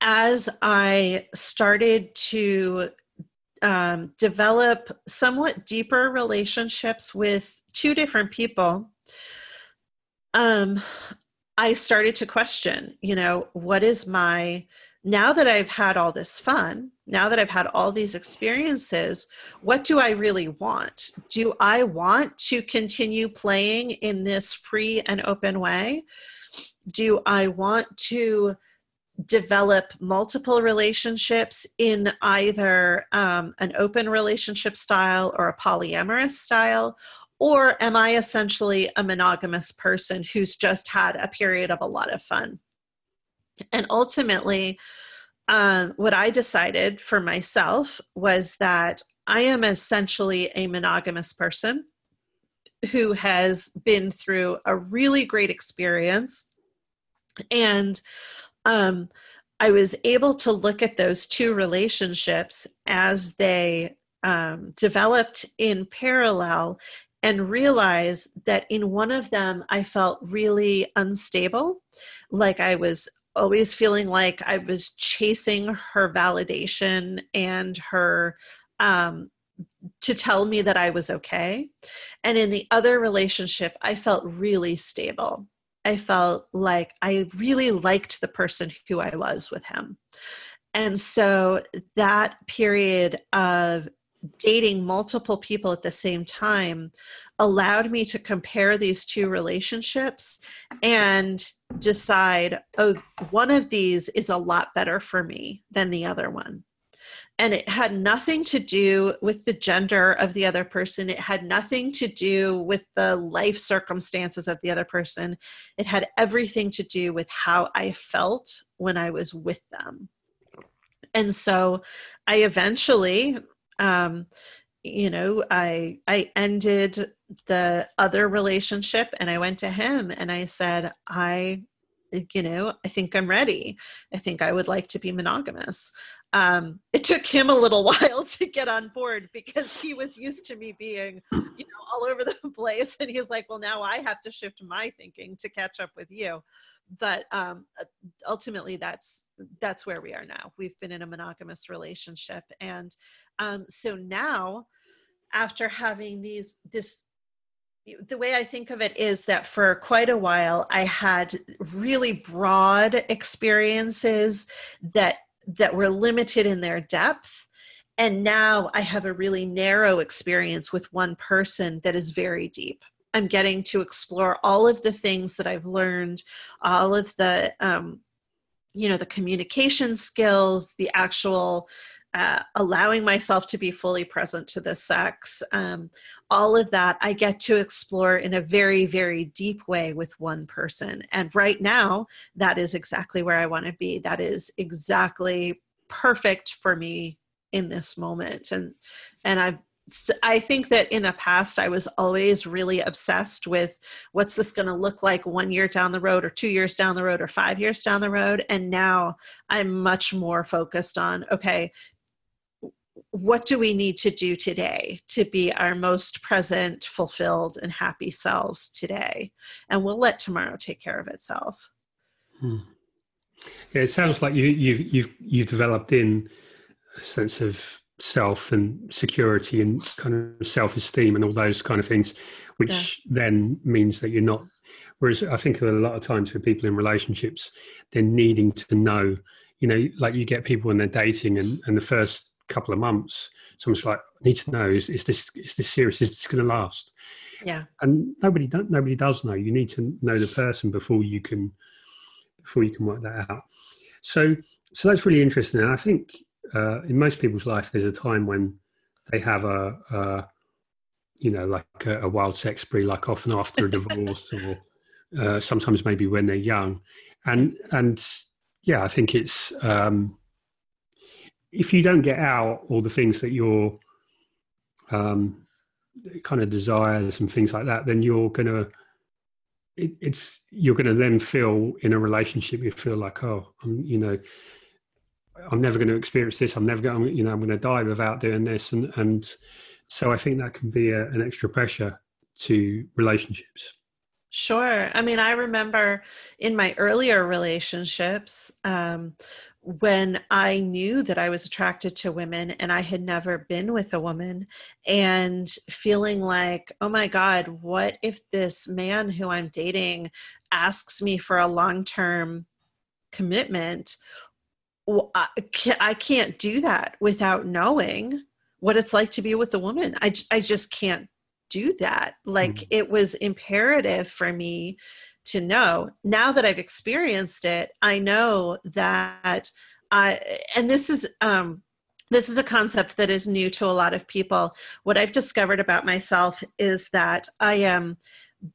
as I started to um, develop somewhat deeper relationships with two different people, um, I started to question, you know, what is my, now that I've had all this fun, now that I've had all these experiences, what do I really want? Do I want to continue playing in this free and open way? Do I want to develop multiple relationships in either um, an open relationship style or a polyamorous style? Or am I essentially a monogamous person who's just had a period of a lot of fun? And ultimately, um, what I decided for myself was that I am essentially a monogamous person who has been through a really great experience. And um, I was able to look at those two relationships as they um, developed in parallel and realize that in one of them I felt really unstable, like I was always feeling like I was chasing her validation and her um, to tell me that I was okay. And in the other relationship, I felt really stable. I felt like I really liked the person who I was with him. And so that period of dating multiple people at the same time allowed me to compare these two relationships and decide, oh, one of these is a lot better for me than the other one. And it had nothing to do with the gender of the other person. It had nothing to do with the life circumstances of the other person. It had everything to do with how I felt when I was with them. And so I eventually um, you know i i ended the other relationship and i went to him and i said i you know i think i'm ready. I think i would like to be monogamous. Um, it took him a little while to get on board because he was used to me being you know all over the place and he's like well now i have to shift my thinking to catch up with you. But um, ultimately that's that's where we are now. We've been in a monogamous relationship and um, so now after having these this the way I think of it is that for quite a while I had really broad experiences that that were limited in their depth and now I have a really narrow experience with one person that is very deep. I'm getting to explore all of the things that I've learned, all of the um, you know the communication skills, the actual uh, allowing myself to be fully present to the sex, um, all of that I get to explore in a very, very deep way with one person. And right now, that is exactly where I want to be. That is exactly perfect for me in this moment. And and I've I think that in the past, I was always really obsessed with what's this going to look like one year down the road, or two years down the road, or five years down the road. And now I'm much more focused on okay, what do we need to do today to be our most present, fulfilled, and happy selves today? And we'll let tomorrow take care of itself. Hmm. Yeah, it sounds like you, you've you've you've developed in a sense of self and security and kind of self-esteem and all those kind of things, which yeah. then means that you're not. Whereas I think a lot of times for people in relationships, they're needing to know. You know, like you get people when they're dating, and, and the first couple of months, someone's like, I need to know is, is this is this serious? Is this going to last? Yeah. And nobody nobody does know. You need to know the person before you can before you can work that out. So so that's really interesting. And I think uh, in most people's life, there's a time when they have a, a you know like a, a, wild sex spree, like often after a divorce or uh, sometimes maybe when they're young, and and yeah, I think it's. Um, if you don't get out all the things that your um, kind of desires and things like that, then you're gonna it, it's you're gonna then feel in a relationship you feel like oh I'm you know I'm never going to experience this. I'm never going you know I'm going to die without doing this and and so I think that can be a, an extra pressure to relationships. Sure. I mean, I remember in my earlier relationships, um, when I knew that I was attracted to women and I had never been with a woman, and feeling like, oh my God, what if this man who I'm dating asks me for a long term commitment? Well, I can't do that without knowing what it's like to be with a woman. I, I just can't do that. Like mm. it was imperative for me to know. Now that I've experienced it, I know that I, and this is, um, this is a concept that is new to a lot of people. What I've discovered about myself is that I am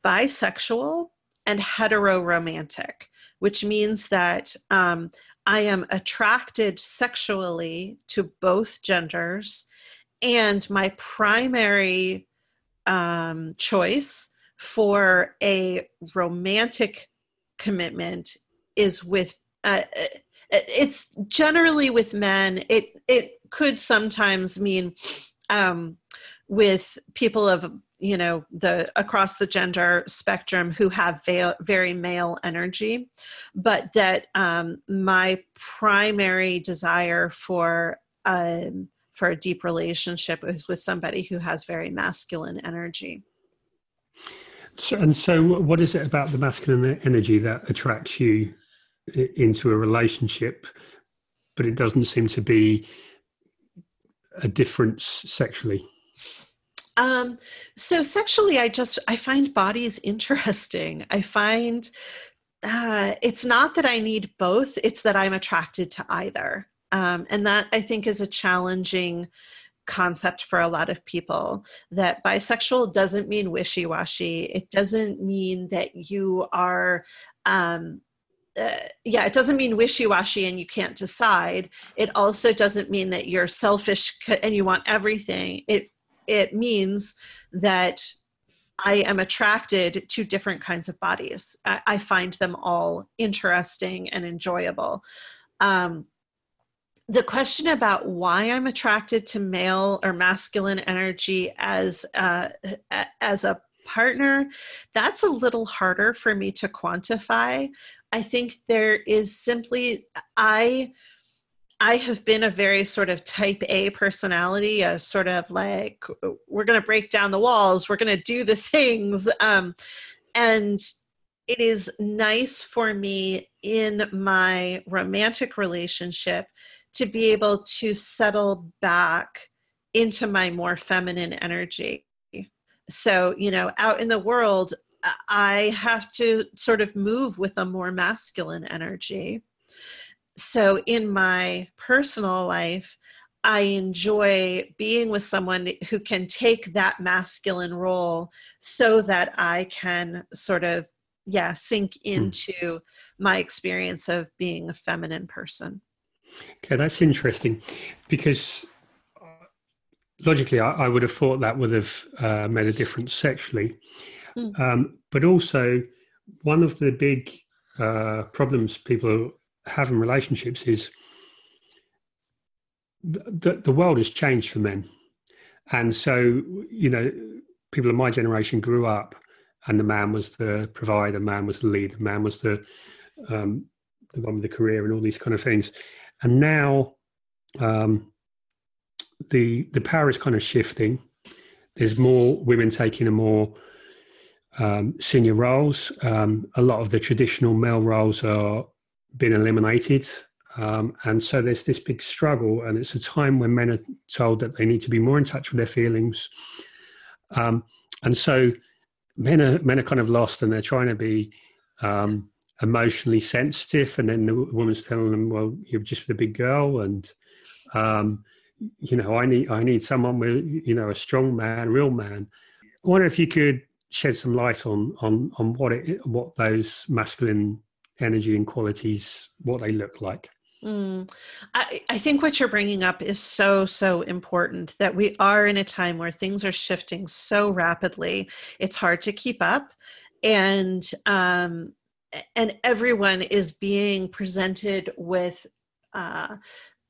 bisexual and heteroromantic, which means that um, I am attracted sexually to both genders, and my primary um, choice for a romantic commitment is with uh, uh, it's generally with men. It it could sometimes mean um, with people of you know the across the gender spectrum who have va- very male energy but that um, my primary desire for um, for a deep relationship is with somebody who has very masculine energy so, and so, what is it about the masculine energy that attracts you into a relationship, but it doesn't seem to be a difference sexually? Um, so sexually, I just I find bodies interesting. I find uh, it's not that I need both; it's that I'm attracted to either, um, and that I think is a challenging concept for a lot of people that bisexual doesn't mean wishy-washy it doesn't mean that you are um, uh, yeah it doesn't mean wishy-washy and you can't decide it also doesn't mean that you're selfish and you want everything it it means that I am attracted to different kinds of bodies. I, I find them all interesting and enjoyable. Um, the question about why I'm attracted to male or masculine energy as uh, as a partner, that's a little harder for me to quantify. I think there is simply I I have been a very sort of type A personality, a sort of like we're going to break down the walls, we're going to do the things, um, and it is nice for me in my romantic relationship to be able to settle back into my more feminine energy. So, you know, out in the world, I have to sort of move with a more masculine energy. So, in my personal life, I enjoy being with someone who can take that masculine role so that I can sort of, yeah, sink hmm. into mm. my experience of being a feminine person. Okay, that's interesting because uh, logically I, I would have thought that would have uh, made a difference sexually. Mm. Um, but also, one of the big uh, problems people have in relationships is that the world has changed for men. And so, you know, people of my generation grew up and the man was the provider, man was the lead, the man was the um, the one with the career and all these kind of things and now um, the the power is kind of shifting. There's more women taking a more um, senior roles. Um, a lot of the traditional male roles are being eliminated, um, and so there's this big struggle. And it's a time when men are told that they need to be more in touch with their feelings, um, and so men are men are kind of lost, and they're trying to be um, emotionally sensitive, and then the woman's telling them, "Well, you're just the big girl," and um, you know, I need I need someone with you know a strong man, real man. I wonder if you could shed some light on on on what it what those masculine energy and qualities what they look like. Mm. I, I think what you're bringing up is so, so important that we are in a time where things are shifting so rapidly. It's hard to keep up. And um, and everyone is being presented with uh,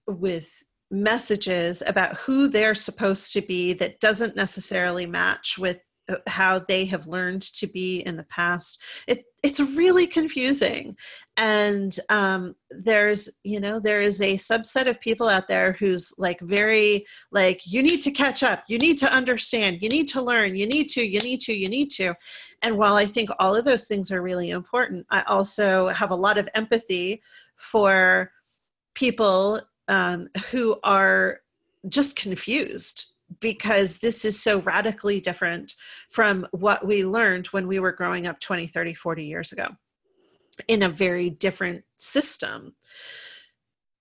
with messages about who they're supposed to be that doesn't necessarily match with how they have learned to be in the past. It it's really confusing. And um, there's you know there is a subset of people out there who's like very like you need to catch up. You need to understand. You need to learn. You need to you need to you need to. And while i think all of those things are really important i also have a lot of empathy for people um, who are just confused because this is so radically different from what we learned when we were growing up 20 30 40 years ago in a very different system.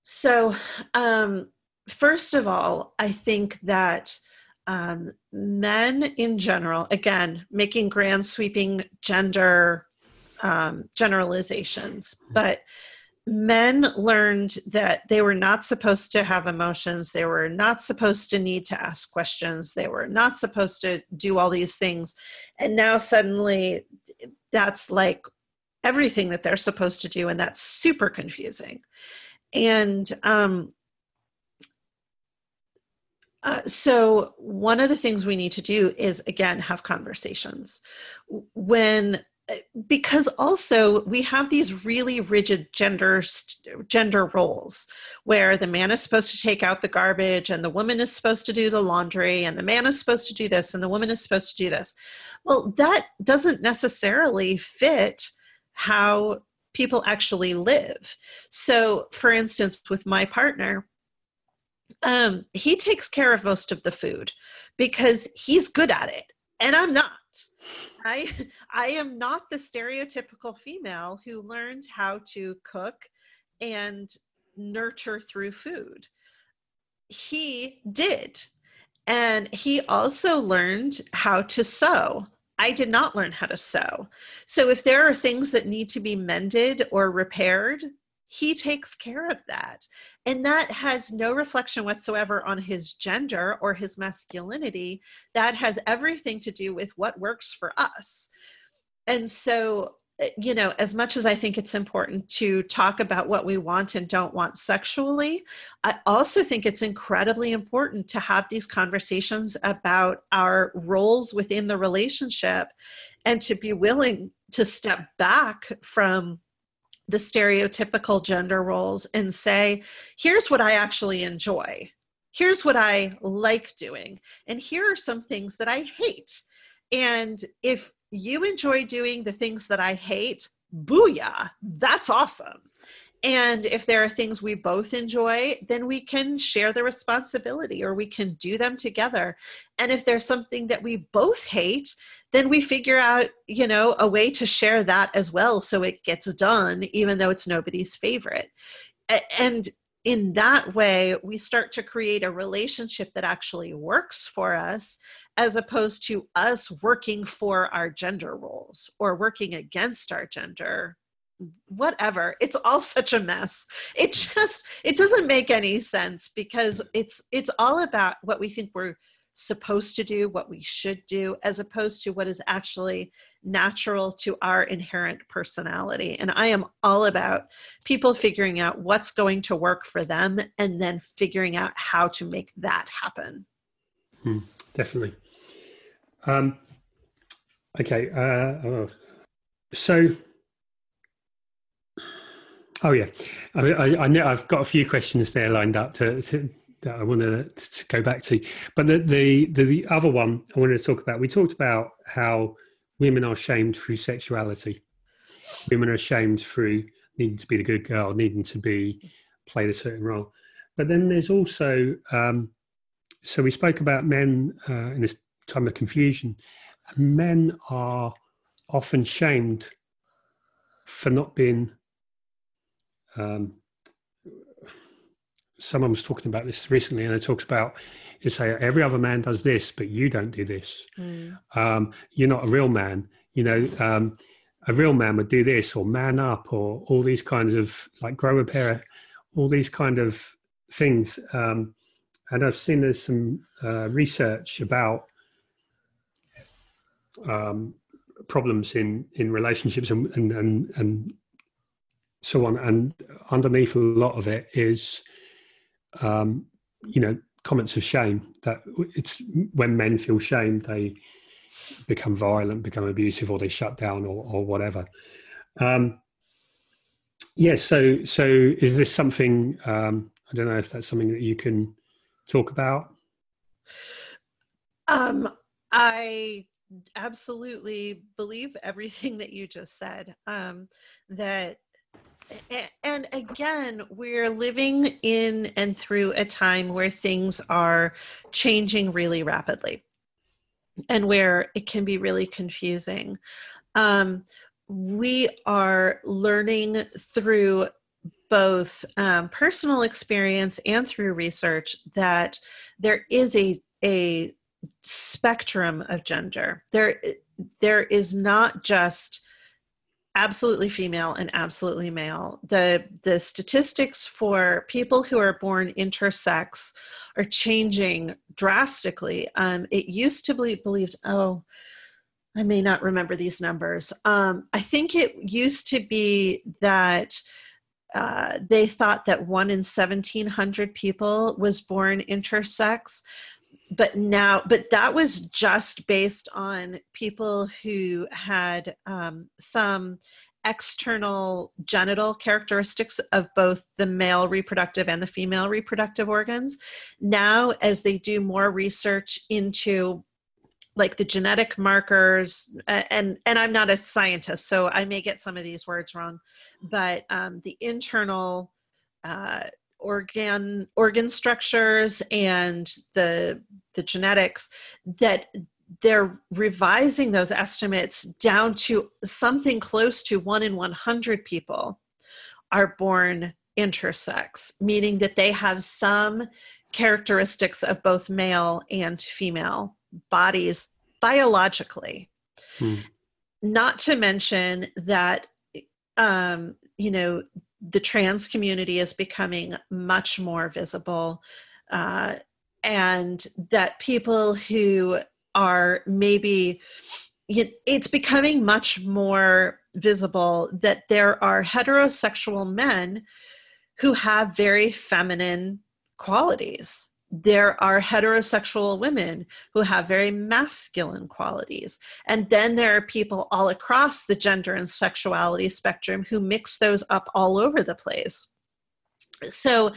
So um, first of all i think that um, men in general again making grand sweeping gender um, generalizations but men learned that they were not supposed to have emotions they were not supposed to need to ask questions they were not supposed to do all these things. And now suddenly that's like everything that they're supposed to do and that's super confusing. And um uh, so one of the things we need to do is again have conversations. When because also we have these really rigid gender gender roles where the man is supposed to take out the garbage and the woman is supposed to do the laundry and the man is supposed to do this and the woman is supposed to do this. Well that doesn't necessarily fit how people actually live. So for instance with my partner um, he takes care of most of the food because he's good at it and i'm not I I am not the stereotypical female who learned how to cook and nurture through food. He did. And he also learned how to sew. I did not learn how to sew. So if there are things that need to be mended or repaired, he takes care of that. And that has no reflection whatsoever on his gender or his masculinity. That has everything to do with what works for us. And so, eh, you know, as much as I think it's important to talk about what we want and don't want sexually, I also think it's incredibly important to have these conversations about our roles within the relationship and to be willing to step back from the stereotypical gender roles and say, here's what I actually enjoy. Here's what I like doing. And here are some things that I hate. And if you enjoy doing the things that I hate, booyah, that's awesome. And if there are things we both enjoy, then we can share the responsibility or we can do them together. And if there's something that we both hate, then we figure out, you know, a way to share that as well so it gets done, even though it's nobody's favorite. And in that way, we start to create a relationship that actually works for us as opposed to us working for our gender roles or working against our gender whatever. It's all such a mess. It just it doesn't make any sense because it's it's all about what we think we're supposed to do what we should do as opposed to what is actually natural to our inherent personality. And i am all about people figuring out what's going to work for them and then figuring out how to make that happen. Hmm, definitely. Um okay uh oh. so Oh yeah, I, I, I know I've got a few questions there lined up to, to that I want to, to, go back to, but the, the, the the other one I wanted to talk about. We talked about how women are shamed through sexuality. Women are shamed through needing to be the good girl, needing to be played a certain role. But then there's also um, so we spoke about men uh, in this time of confusion. Men are often shamed for not being um, someone was talking about this recently, and it talks about you say every other man does this, but you don't do this. Mm. Um, you're not a real man. You know, um, a real man would do this, or man up, or all these kinds of like grow a pair, all these kind of things. Um, and I've seen there's some uh, research about um, problems in in relationships and and and, and so on. And underneath a lot of it is, um, you know, comments of shame. That it's when men feel shame, they become violent, become abusive, or they shut down, or, or whatever. Um, yeah. So, so is this something? Um, I don't know if that's something that you can talk about. Um, I absolutely believe everything that you just said. Um, that and again, we're living in and through a time where things are changing really rapidly and where it can be really confusing. Um, we are learning through both um, personal experience and through research that there is a, a spectrum of gender. There, there is not just absolutely female and absolutely male. The the statistics for people who are born intersex are changing drastically. Um, it used to be believed, oh, I may not remember these numbers. Um, I think it used to be that uh, they thought that one in 1700 people was born intersex but now but that was just based on people who had um, some external genital characteristics of both the male reproductive and the female reproductive organs. Now as they do more research into like the genetic markers and and i'm not a scientist so i may get some of these words wrong but um, the internal uh, organ organ structures and the the genetics that they're revising those estimates down to something close to 1 in 100 people are born intersex meaning that they have some characteristics of both male and female bodies biologically hmm. not to mention that um, you know the trans community is becoming much more visible uh, and that people who are maybe it's becoming much more visible that there are heterosexual men who have very feminine qualities there are heterosexual women who have very masculine qualities. And then there are people all across the gender and sexuality spectrum who mix those up all over the place. So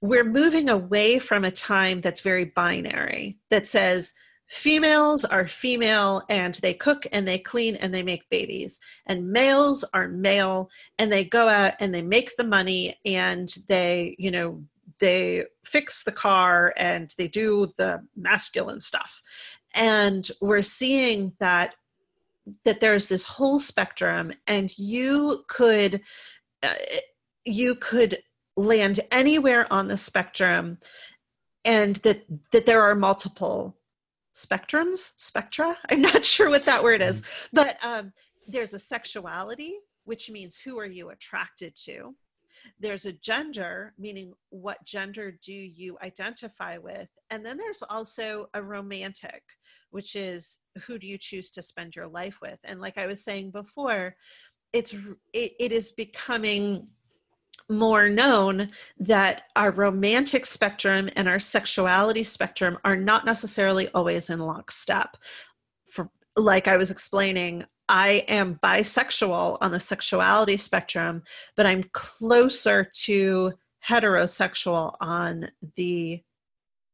we're moving away from a time that's very binary, that says, females are female and they cook and they clean and they make babies and males are male and they go out and they make the money and they you know they fix the car and they do the masculine stuff. And we're seeing that that there's this whole spectrum and you could uh, you could land anywhere on the spectrum and that that there are multiple spectrums spectra? I'm not sure what that word is. Mm-hmm. but um, there's a sexuality which means who are you attracted to there's a gender, meaning what gender do you identify with? And then there's also a romantic, which is who do you choose to spend your life with? And like I was saying before, it's it, it is becoming more known that our romantic spectrum and our sexuality spectrum are not necessarily always in lockstep. For like I was explaining, I am bisexual on the sexuality spectrum, but I'm closer to heterosexual on the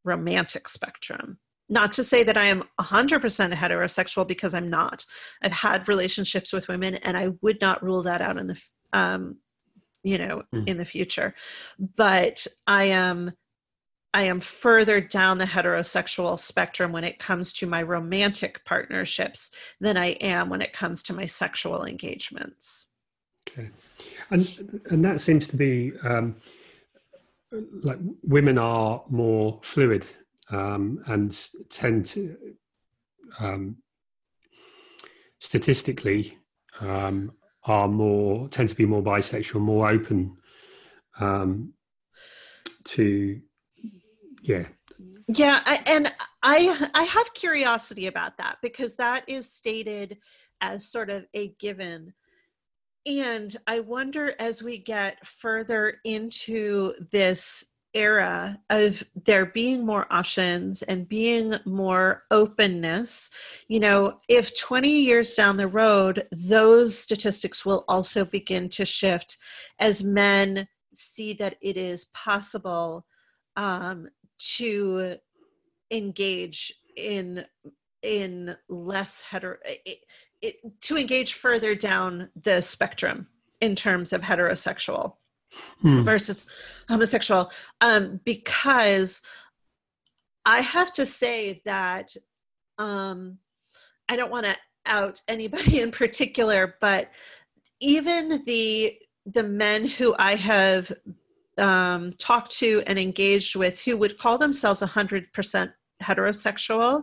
romantic spectrum. Not to say that I am 100% heterosexual because I'm not. I've had relationships with women and I would not rule that out in the um, you know, mm. in the future. But I am I am further down the heterosexual spectrum when it comes to my romantic partnerships than I am when it comes to my sexual engagements. Okay, and and that seems to be um, like women are more fluid um, and tend to um, statistically um, are more tend to be more bisexual, more open um, to yeah. Yeah I, and i i have curiosity about that because that is stated as sort of a given. And i wonder as we get further into this era of there being more options and being more openness you know if 20 years down the road those statistics will also begin to shift as men see that it is possible um, to engage in in less hetero it, it, to engage further down the spectrum in terms of heterosexual hmm. versus homosexual um, because I have to say that um, I don't want to out anybody in particular, but even the the men who I have um, talked to and engaged with who would call themselves 100% heterosexual,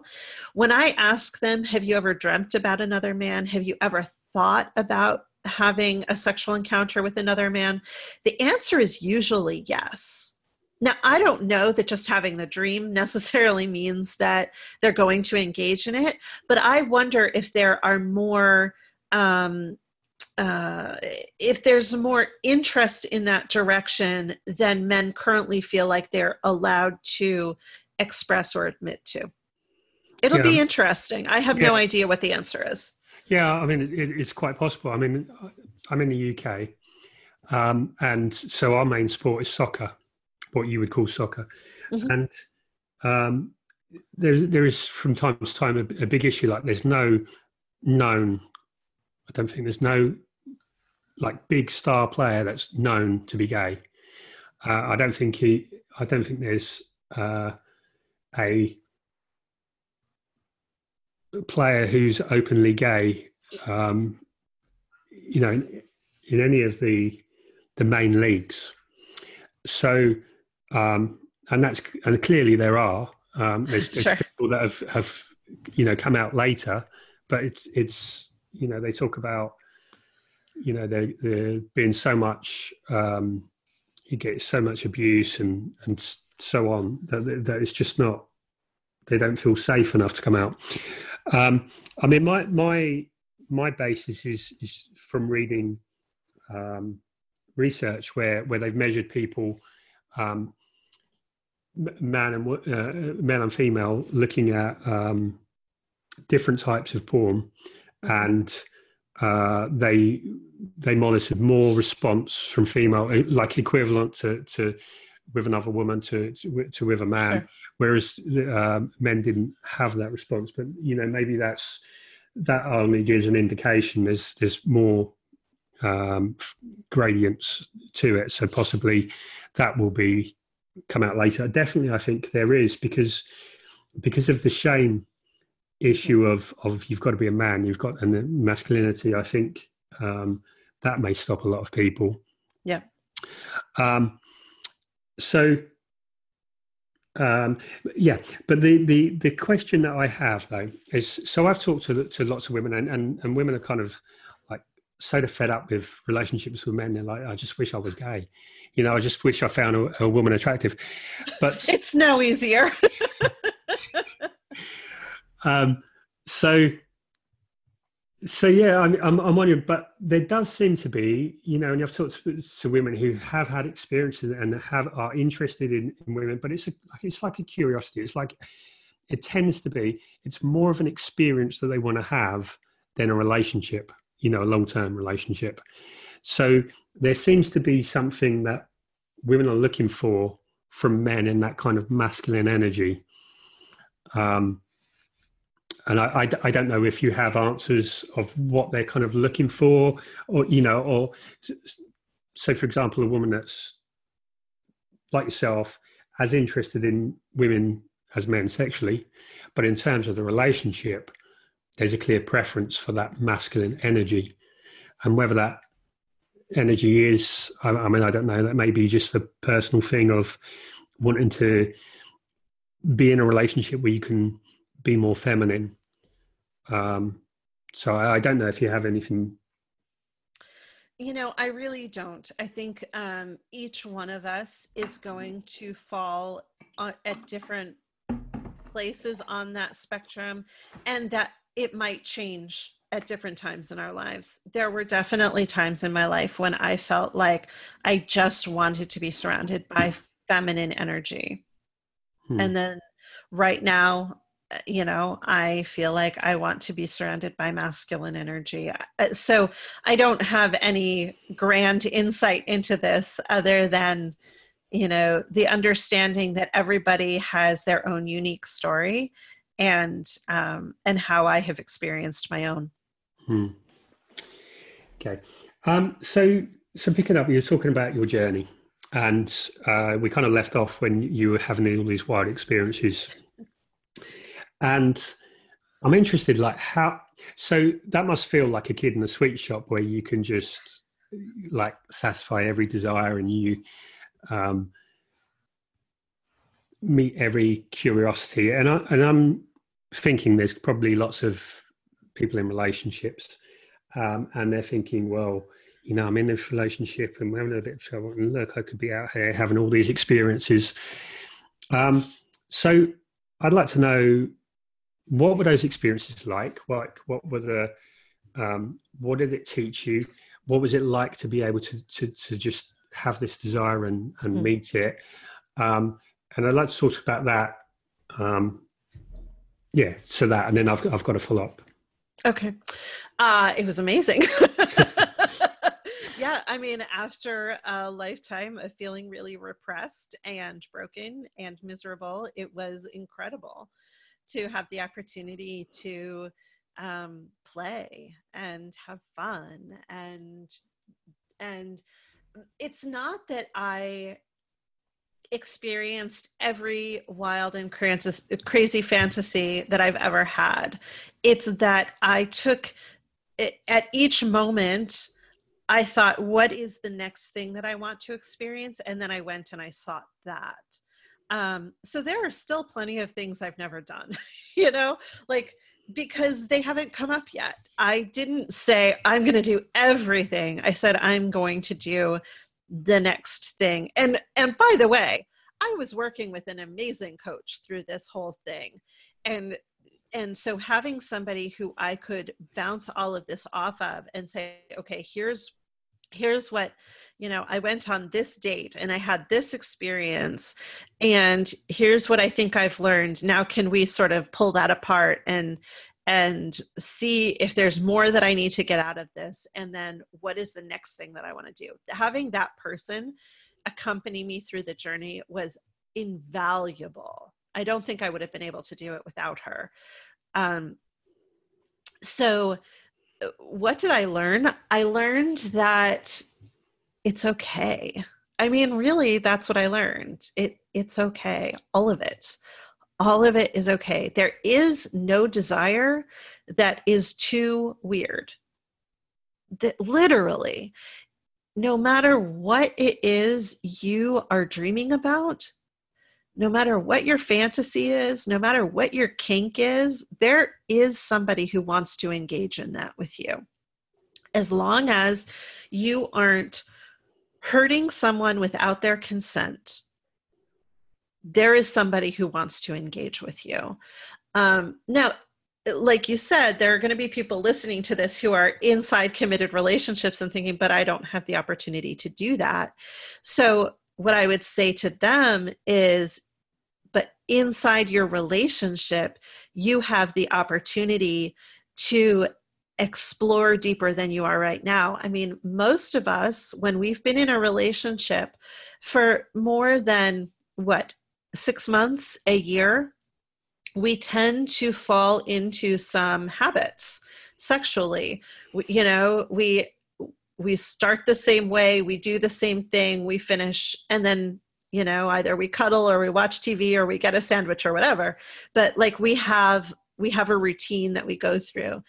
when I ask them, Have you ever dreamt about another man? Have you ever thought about having a sexual encounter with another man? The answer is usually yes. Now, I don't know that just having the dream necessarily means that they're going to engage in it, but I wonder if there are more um, uh, if there's more interest in that direction than men currently feel like they're allowed to express or admit to. It'll yeah. be interesting. I have yeah. no idea what the answer is. Yeah, I mean, it, it's quite possible. I mean, I'm in the UK, um, and so our main sport is soccer, what you would call soccer, mm-hmm. and um, there there is from time to time a, a big issue like there's no known. I don't think there's no like big star player that's known to be gay. Uh, I don't think he. I don't think there's uh, a player who's openly gay. Um, you know, in, in, any of the the main leagues. So, um, and that's and clearly there are. Um, there's, there's sure. people that have have you know come out later, but it's it's you know they talk about you know there being so much um, you get so much abuse and and so on that, that it's just not they don't feel safe enough to come out. Um, i mean my my my basis is is from reading um, research where where they've measured people um, man and uh, male and female looking at um, different types of porn and uh, they they monitored more response from female, uh, like equivalent to, to with another woman to to, to with a man, sure. whereas uh, men didn't have that response. But you know, maybe that's that only gives an indication. There's there's more um, gradients to it, so possibly that will be come out later. Definitely, I think there is because because of the shame issue of of you've got to be a man, you've got and the masculinity. I think um, that may stop a lot of people. Yeah. Um, so um, yeah, but the, the the question that I have though is so I've talked to to lots of women and and, and women are kind of like so fed up with relationships with men. They're like, I just wish I was gay. You know, I just wish I found a, a woman attractive. But it's no easier. um, so so yeah, I'm, I'm, I'm on you, but there does seem to be, you know, and I've talked to, to women who have had experiences and have are interested in, in women, but it's a, it's like a curiosity. It's like it tends to be. It's more of an experience that they want to have than a relationship, you know, a long term relationship. So there seems to be something that women are looking for from men in that kind of masculine energy. Um, and I, I, I, don't know if you have answers of what they're kind of looking for or you know or so for example a woman that's like yourself as interested in women as men sexually but in terms of the relationship there's a clear preference for that masculine energy. And whether that energy is I, I mean i don't know that may be just the personal thing of wanting to be in a relationship where you can be more feminine. Um, so I, I, don't know if you have anything. You know, I really don't. I think um, each one of us is going to fall on, at different places on that spectrum, and that it might change at different times in our lives. There were definitely times in my life when I felt like I just wanted to be surrounded by feminine energy. Hmm. And then right now you know i feel like i want to be surrounded by masculine energy uh, so i don't have any grand insight into this other than you know the understanding that everybody has their own unique story and um, and how i have experienced my own hmm. okay Um, so, so picking up, you were talking about your journey, and uh, we kind of left off when you were having all these wild experiences, and I'm interested, like how. So that must feel like a kid in a sweet shop where you can just like satisfy every desire, and you um, meet every curiosity. And I and I'm thinking there's probably lots of people in relationships, um, and they're thinking, well, you know, I'm in this relationship and we're having a bit of trouble, and look, I could be out here having all these experiences. Um, so I'd like to know what were those experiences like? Like, what were the um, what did it teach you? What was it like to be able to to, to just have this desire and and mm. meet it? Um, and I'd like to talk about that. Um, yeah, so that, and then I've I've got a follow up. Okay, uh, it was amazing. yeah, I mean, after a lifetime of feeling really repressed and broken and miserable, it was incredible to have the opportunity to um, play and have fun and and it's not that I experienced every wild and crazy fantasy that I've ever had. It's that I took at each moment, I thought, what is the next thing that I want to experience? And then I went and I sought that. Um, so there are still plenty of things I've never done, you know, like because they haven't come up yet. I didn't say I'm going to do everything. I said I'm going to do the next thing. And and by the way, I was working with an amazing coach through this whole thing. And and so having somebody who I could bounce all of this off of and say, okay, here's here's what you know i went on this date and i had this experience and here's what i think i've learned. Now can we sort of pull that apart and and see if there's more that i need to get out of this? And then what is the next thing that i want to do? Having that person accompany me through the journey was invaluable. I don't think i would have been able to do it without her. Um, so what did i learn i learned that it's okay. I mean, really, that's what I learned. It it's okay. All of it. All of it is okay. There is no desire that is too weird. That literally, no matter what it is you are dreaming about, no matter what your fantasy is, no matter what your kink is, there is somebody who wants to engage in that with you. As long as you aren't hurting someone without their consent, there is somebody who wants to engage with you. Um, now, like you said, there are going to be people listening to this who are inside committed relationships and thinking, but I don't have the opportunity to do that. So, what I would say to them is, but inside your relationship, you have the opportunity to explore deeper than you are right now. I mean, most of us, when we've been in a relationship for more than what, six months, a year, we tend to fall into some habits sexually. We, you know, we we start the same way, we do the same thing, we finish, and then you know either we cuddle or we watch tv or we get a sandwich or whatever. But like we have we have a routine that we go through.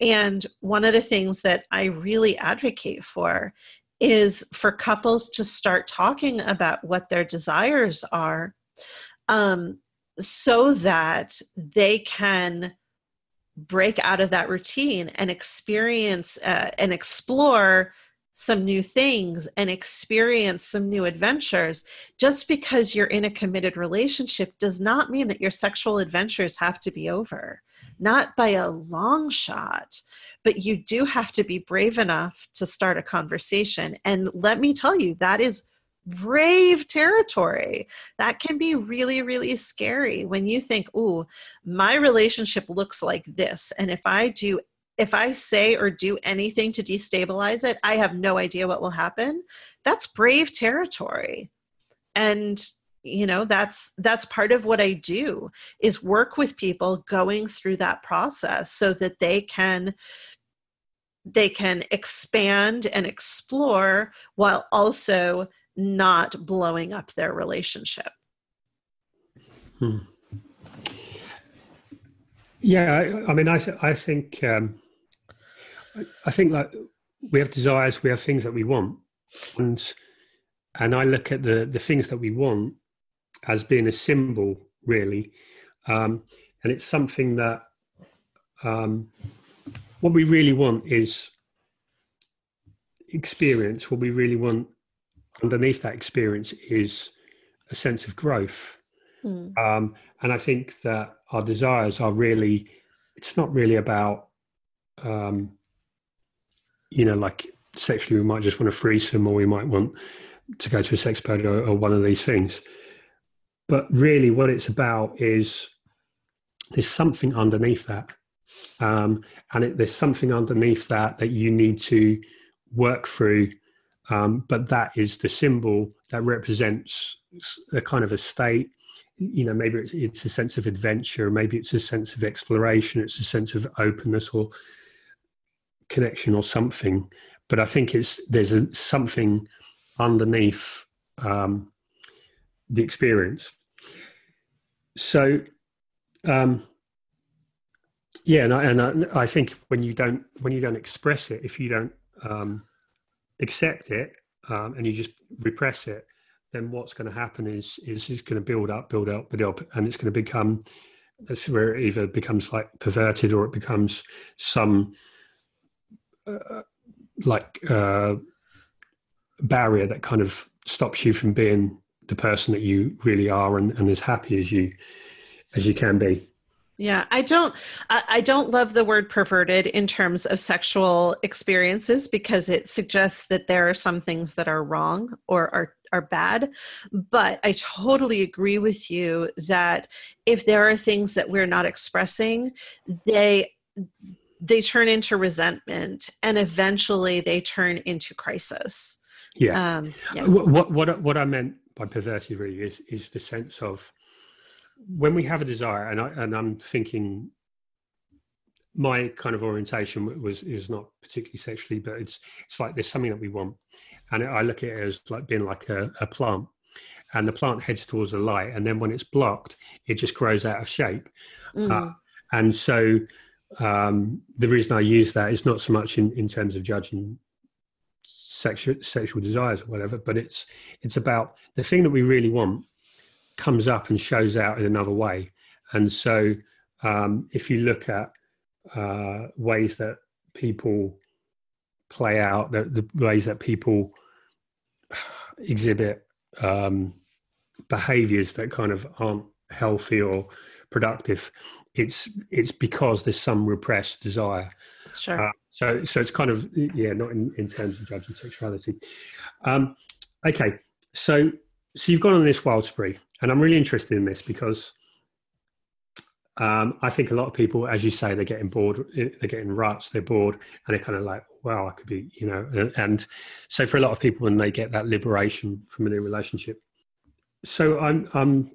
And one of the things that I really advocate for is for couples to start talking about what their desires are um, so that they can break out of that routine and experience uh, and explore some new things and experience some new adventures. Just because you're in a committed relationship does not mean that your sexual adventures have to be over not by a long shot, but you do have to be brave enough to start a conversation. And let me tell you, that is brave territory. That can be really, really scary when you think, oh, my relationship looks like this. And if I do if I say or do anything to destabilize it, I have no idea what will happen. That's brave territory. And you know that's that's part of what i do is work with people going through that process so that they can they can expand and explore while also not blowing up their relationship. Hmm. Yeah, I, I, mean, I, th- I think, um, I think like we have desires, we have things that we want, and and I look at the the things that we want as being a symbol, really, um, and it's something that um, what we really want is experience. What we really want underneath that experience is a sense of growth. Mm. Um, and I think that our desires are really, it's not really about, um, you know, like sexually, we might just want to a threesome or we might want to go to a sex party or, or one of these things. But really, what it's about is there's something underneath that. Um, and it, there's something underneath that that you need to work through. Um, but that is the symbol that represents a kind of a state. You know, maybe it's, it's a sense of adventure, maybe it's a sense of exploration, it's a sense of openness or connection or something. But I think it's there's a, something underneath um, the experience. So, um, yeah, and I, and I, I, think when you don't when you don't express it, if you don't um, accept it, um, and you just repress it, then what's going to happen is is it's going to build up, build up, build up, and it's going to become that's where it either becomes like perverted or it becomes some uh, like uh, barrier that kind of stops you from being the person that you really are and, and as happy as you as you can be yeah i don't i don't love the word perverted in terms of sexual experiences because it suggests that there are some things that are wrong or are are bad but i totally agree with you that if there are things that we're not expressing they they turn into resentment and eventually they turn into crisis yeah. Um, yeah. What, what what I meant by perverted really is is the sense of when we have a desire, and I and I'm thinking my kind of orientation was is not particularly sexually, but it's it's like there's something that we want, and I look at it as like being like a, a plant, and the plant heads towards the light, and then when it's blocked, it just grows out of shape, mm. uh, and so um, the reason I use that is not so much in in terms of judging sexual sexual desires or whatever but it's it's about the thing that we really want comes up and shows out in another way. And so um, if you look at uh, ways that people play out the, the ways that people exhibit um, behaviors that kind of aren't healthy or productive it's it's because there's some repressed desire. Sure. Uh, so, so it's kind of yeah, not in, in terms of judging sexuality. Um, okay, so so you've gone on this wild spree, and I'm really interested in this because um, I think a lot of people, as you say, they're getting bored, they're getting ruts, they're bored, and they're kind of like, wow, I could be, you know. And, so for a lot of people, when they get that liberation from a new relationship, so I'm I'm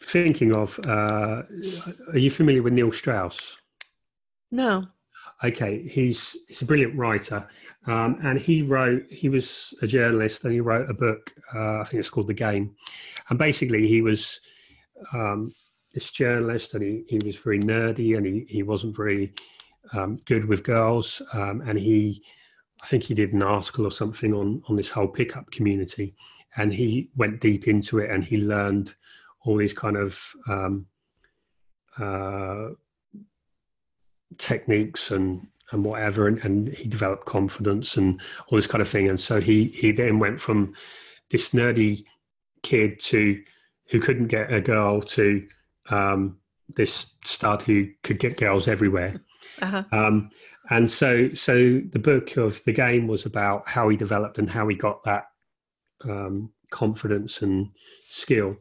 thinking of. Uh, are you familiar with Neil Strauss? No okay, he's he's a brilliant writer, um, and he wrote. He was a journalist, and he wrote a book. Uh, I think it's called The Game, and basically he was um, this journalist, and he he was very nerdy, and he he wasn't very um, good with girls, um, and he. I think he did an article or something on on this whole pickup community, and he went deep into it, and he learned all these kind of um, uh, techniques and and whatever and, and he developed confidence and all this kind of thing. And so he he then went from this nerdy kid to who couldn't get a girl to um, this stud who could get girls everywhere. Uh-huh. um, and so so the book of the game was about how he developed and how he got that um, confidence and skill.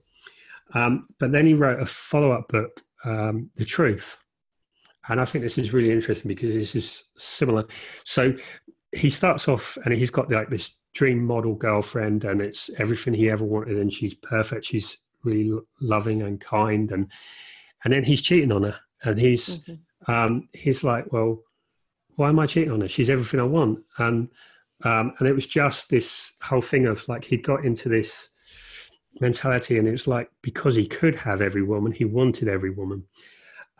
Um, but then he wrote a follow-up book um, the truth and I think this is really interesting because this is similar. So he starts off and he's got like this dream model girlfriend, and it's everything he ever wanted, and she's perfect. She's really loving and kind, and and then he's cheating on her, and he's mm-hmm. um, he's like, well, why am I cheating on her? She's everything I want. And um, and it was just this whole thing of like he'd got into this mentality, and it was like because he could have every woman, he wanted every woman.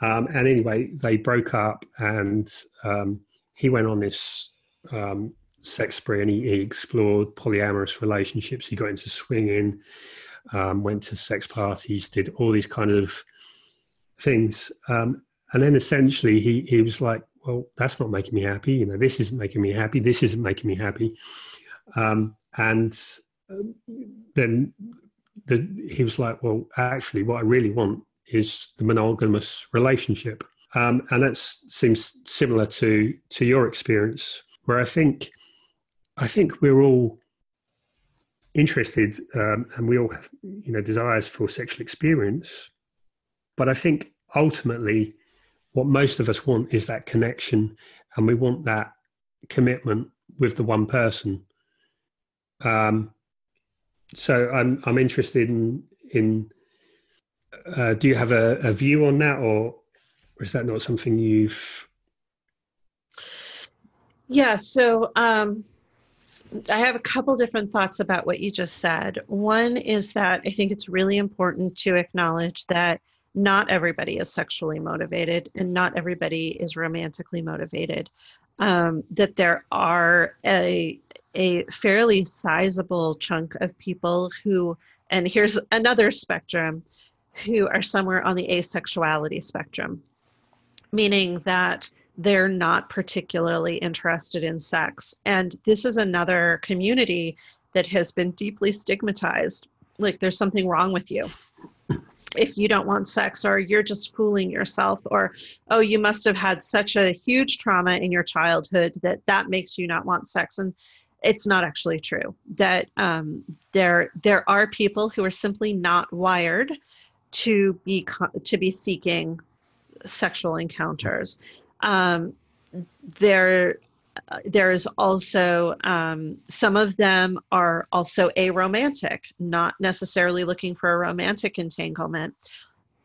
Um, and anyway, they broke up, and um, he went on this um, sex spree, and he, he, explored polyamorous relationships. He got into swinging, um, went to sex parties, did all these kind of things, um, and then essentially he he was like, well, that's not making me happy. You know, this isn't making me happy. This isn't making me happy. Um, and then the, he was like, well, actually, what I really want is the monogamous relationship. Um, and that seems similar to to your experience, where I think I think we're all interested um, and we all have you know desires for sexual experience, but I think ultimately what most of us want is that connection and we want that commitment with the one person um, so i'm i'm interested in in uh, do you have a, a view on that or is that not something you've yeah so um I have a couple different thoughts about what you just said. One is that I think it's really important to acknowledge that not everybody is sexually motivated and not everybody is romantically motivated. Um, that there are a a fairly sizable chunk of people who, and here's another spectrum, who are somewhere on the asexuality spectrum, meaning that they're not particularly interested in sex. And this is another community that has been deeply stigmatized. Like there's something wrong with you if you don't want sex or you're just fooling yourself or oh you must have had such a huge trauma in your childhood that that makes you not want sex and it's not actually true that um, there there are people who are simply not wired to be to be seeking sexual encounters um, there there is also um, some of them are also aromantic, not necessarily looking for a romantic entanglement.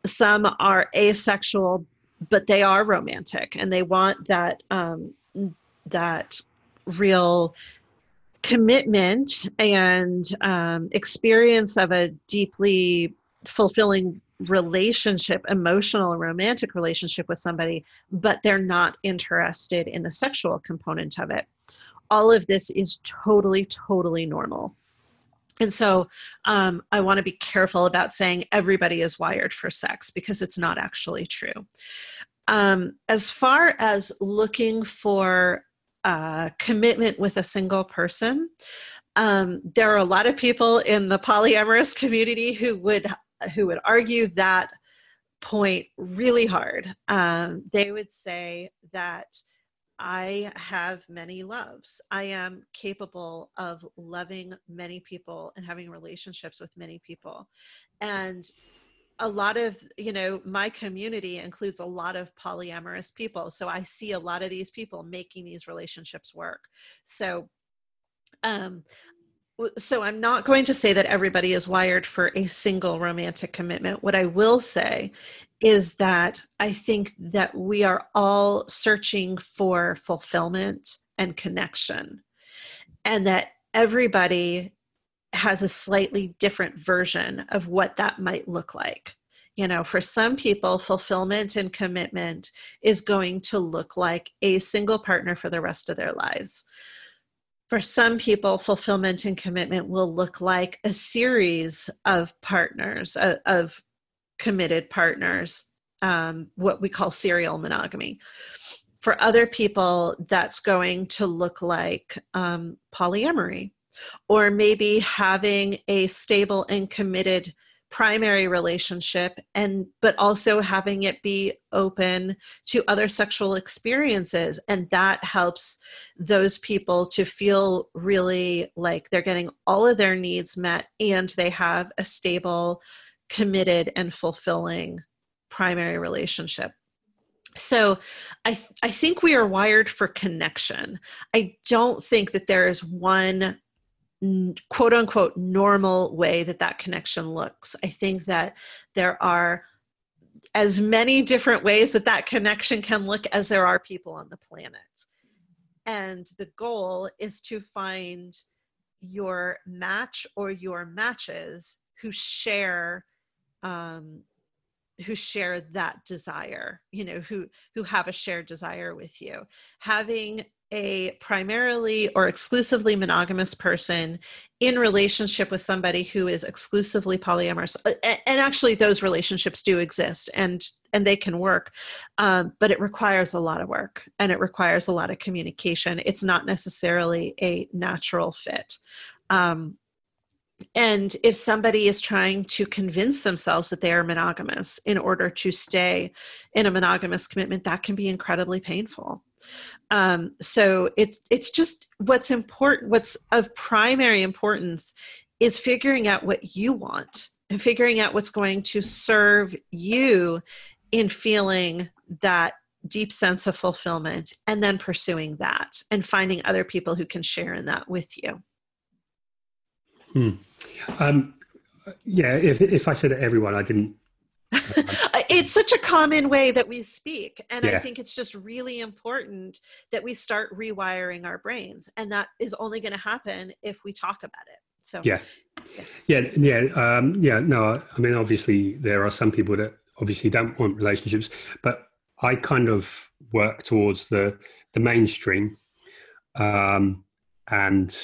Some are asexual, but they are romantic, and they want that um, that real commitment and um, experience of a deeply fulfilling relationship, emotional and romantic relationship with somebody, but they're not interested in the sexual component of it. All of this is totally, totally normal. And so um, I want to be careful about saying everybody is wired for sex because it's not actually true. Um, as far as looking for uh, commitment with a single person, um, there are a lot of people in the polyamorous community who would who would argue that point really hard. Um, they would say that I have many loves. I am capable of loving many people and having relationships with many people. And a lot of, you know, my community includes a lot of polyamorous people. So I see a lot of these people making these relationships work. So um, so I'm not going to say that everybody is wired for a single romantic commitment. What I will say is that I think that we are all searching for fulfillment and connection, and that everybody has a slightly different version of what that might look like. You know, for some people, fulfillment and commitment is going to look like a single partner for the rest of their lives for some people, fulfillment and commitment will look like a series of partners, uh, of committed partners, um, what we call serial monogamy. For other people, that's going to look like um, polyamory, or maybe having a stable and committed primary relationship and but also having it be open to other sexual experiences. And that helps those people to feel really like they're getting all of their needs met and they have a stable committed and fulfilling primary relationship. So I, th- I think we are wired for connection. I don't think that there is one quote unquote normal way that that connection looks. I think that there are as many different ways that that connection can look as there are people on the planet. and the goal is to find your match or your matches who share um, who share that desire you know who who have a shared desire with you having a primarily or exclusively monogamous person in relationship with somebody who is exclusively polyamorous. And actually those relationships do exist and and they can work um, but it requires a lot of work and it requires a lot of communication. It's not necessarily a natural fit. Um, and if somebody is trying to convince themselves that they are monogamous in order to stay in a monogamous commitment, that can be incredibly painful. Um, so it's it's just what's important, what's of primary importance is figuring out what you want and figuring out what's going to serve you in feeling that deep sense of fulfillment and then pursuing that and finding other people who can share in that with you. Hmm. Um, yeah, if if I said it everyone, I didn't. it's such a common way that we speak, and yeah. I think it's just really important that we start rewiring our brains, and that is only going to happen if we talk about it. So yeah, yeah, yeah, yeah. Um, yeah no, I mean, obviously there are some people that obviously don't want relationships, but I kind of work towards the the mainstream, um, and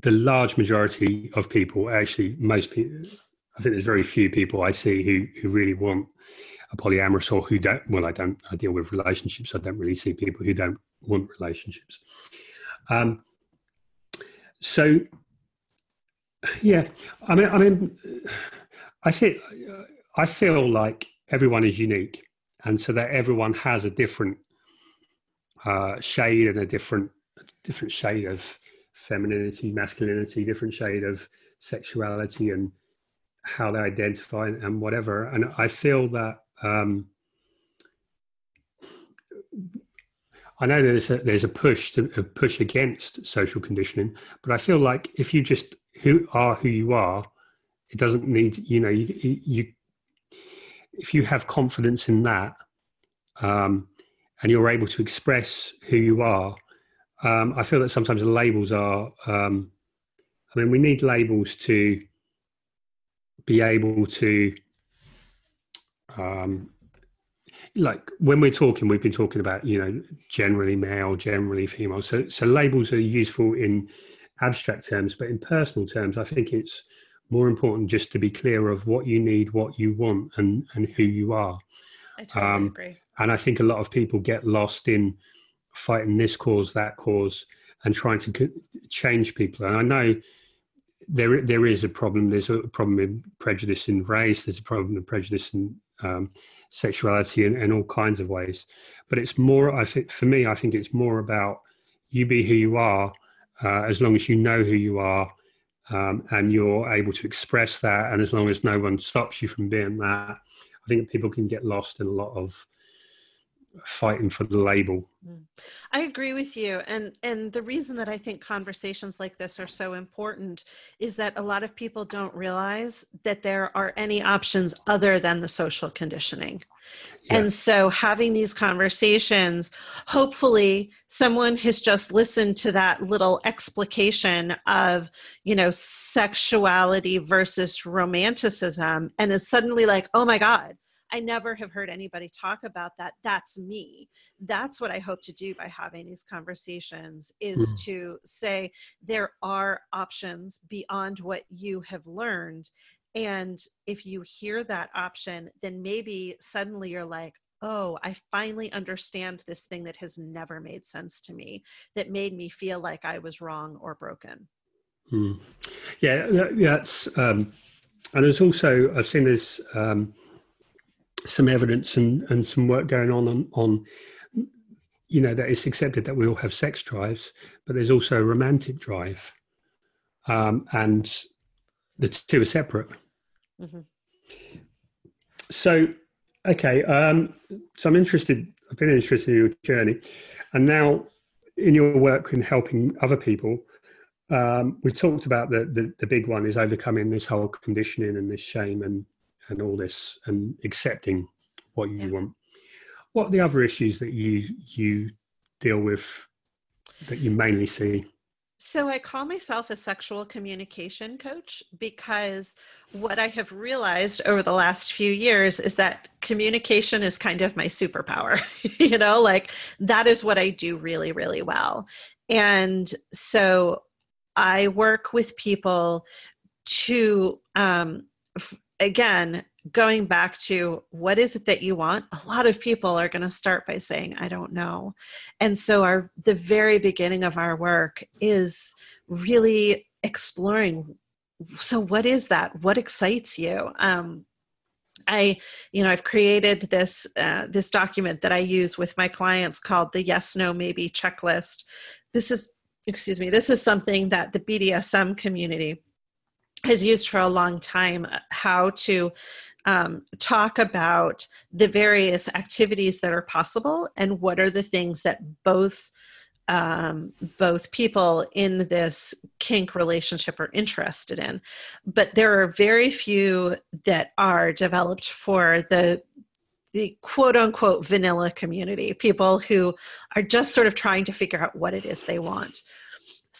the large majority of people, actually, most people, I think there's very few people I see who who really want a polyamorous or who don't. Well, I don't. I deal with relationships. I don't really see people who don't want relationships. Um, so, yeah, I mean, I mean, I think I feel like everyone is unique, and so that everyone has a different uh, shade and a different different shade of femininity, masculinity, different shade of sexuality, and how they identify and whatever. And I feel that um, I know there's a, there's a push to a push against social conditioning, but I feel like if you just who are who you are, it doesn't need you know you, you if you have confidence in that um, and you're able to express who you are um, I feel that sometimes the labels are. Um, I mean, we need labels to be able to, um, like when we're talking, we've been talking about you know generally male, generally female. So so labels are useful in abstract terms, but in personal terms, I think it's more important just to be clear of what you need, what you want, and and who you are. I totally um, agree. And I think a lot of people get lost in fighting this cause, that cause, and trying to change people. And I know there there is a problem. There's a problem in prejudice in race. There's a problem in prejudice in um, sexuality in, in all kinds of ways. But it's more. I think for me, I think it's more about you be who you are, uh, as long as you know who you are, um, and you're able to express that, and as long as no one stops you from being that. I think people can get lost in a lot of fighting for the label. Mm. I agree with you. And and the reason that I think conversations like this are so important is that a lot of people don't realize that there are any options other than the social conditioning. Yeah. And so having these conversations, hopefully someone has just listened to that little explication of, you know, sexuality versus romanticism and is suddenly like, "Oh my god, I never have heard anybody talk about that. That's me. That's what I hope to do by having these conversations is mm. to say there are options beyond what you have learned. And if you hear that option, then maybe suddenly you're like, oh, I finally understand this thing that has never made sense to me, that made me feel like I was wrong or broken. Mm. Yeah, that's, um, and there's also, I've seen this, um, some evidence and, and some work going on, on on you know that it's accepted that we all have sex drives, but there's also a romantic drive, um, and the two are separate. Mm-hmm. So, okay, um, so I'm interested. I've been interested in your journey, and now in your work in helping other people. Um, we talked about the, the the big one is overcoming this whole conditioning and this shame and and all this and accepting what you yeah. want. What are the other issues that you you deal with that you mainly see? So I call myself a sexual communication coach because what I have realized over the last few years is that communication is kind of my superpower. you know, like that is what I do really, really well. And so I work with people to, um, again, going back to what is it that you want? A lot of people are going to start by saying i don't know. And so our the very beginning of our work is really exploring so what is that? What excites you? Um, i you know i've created this uh, this document that i use with my clients called the yes no maybe checklist. This is excuse me this is something that the bdsm community has used for a long time uh, how to um, talk about the various activities that are possible and what are the things that both um, both people in this kink relationship are interested in. But there are very few that are developed for the the quote unquote vanilla community people who are just sort of trying to figure out what it is they want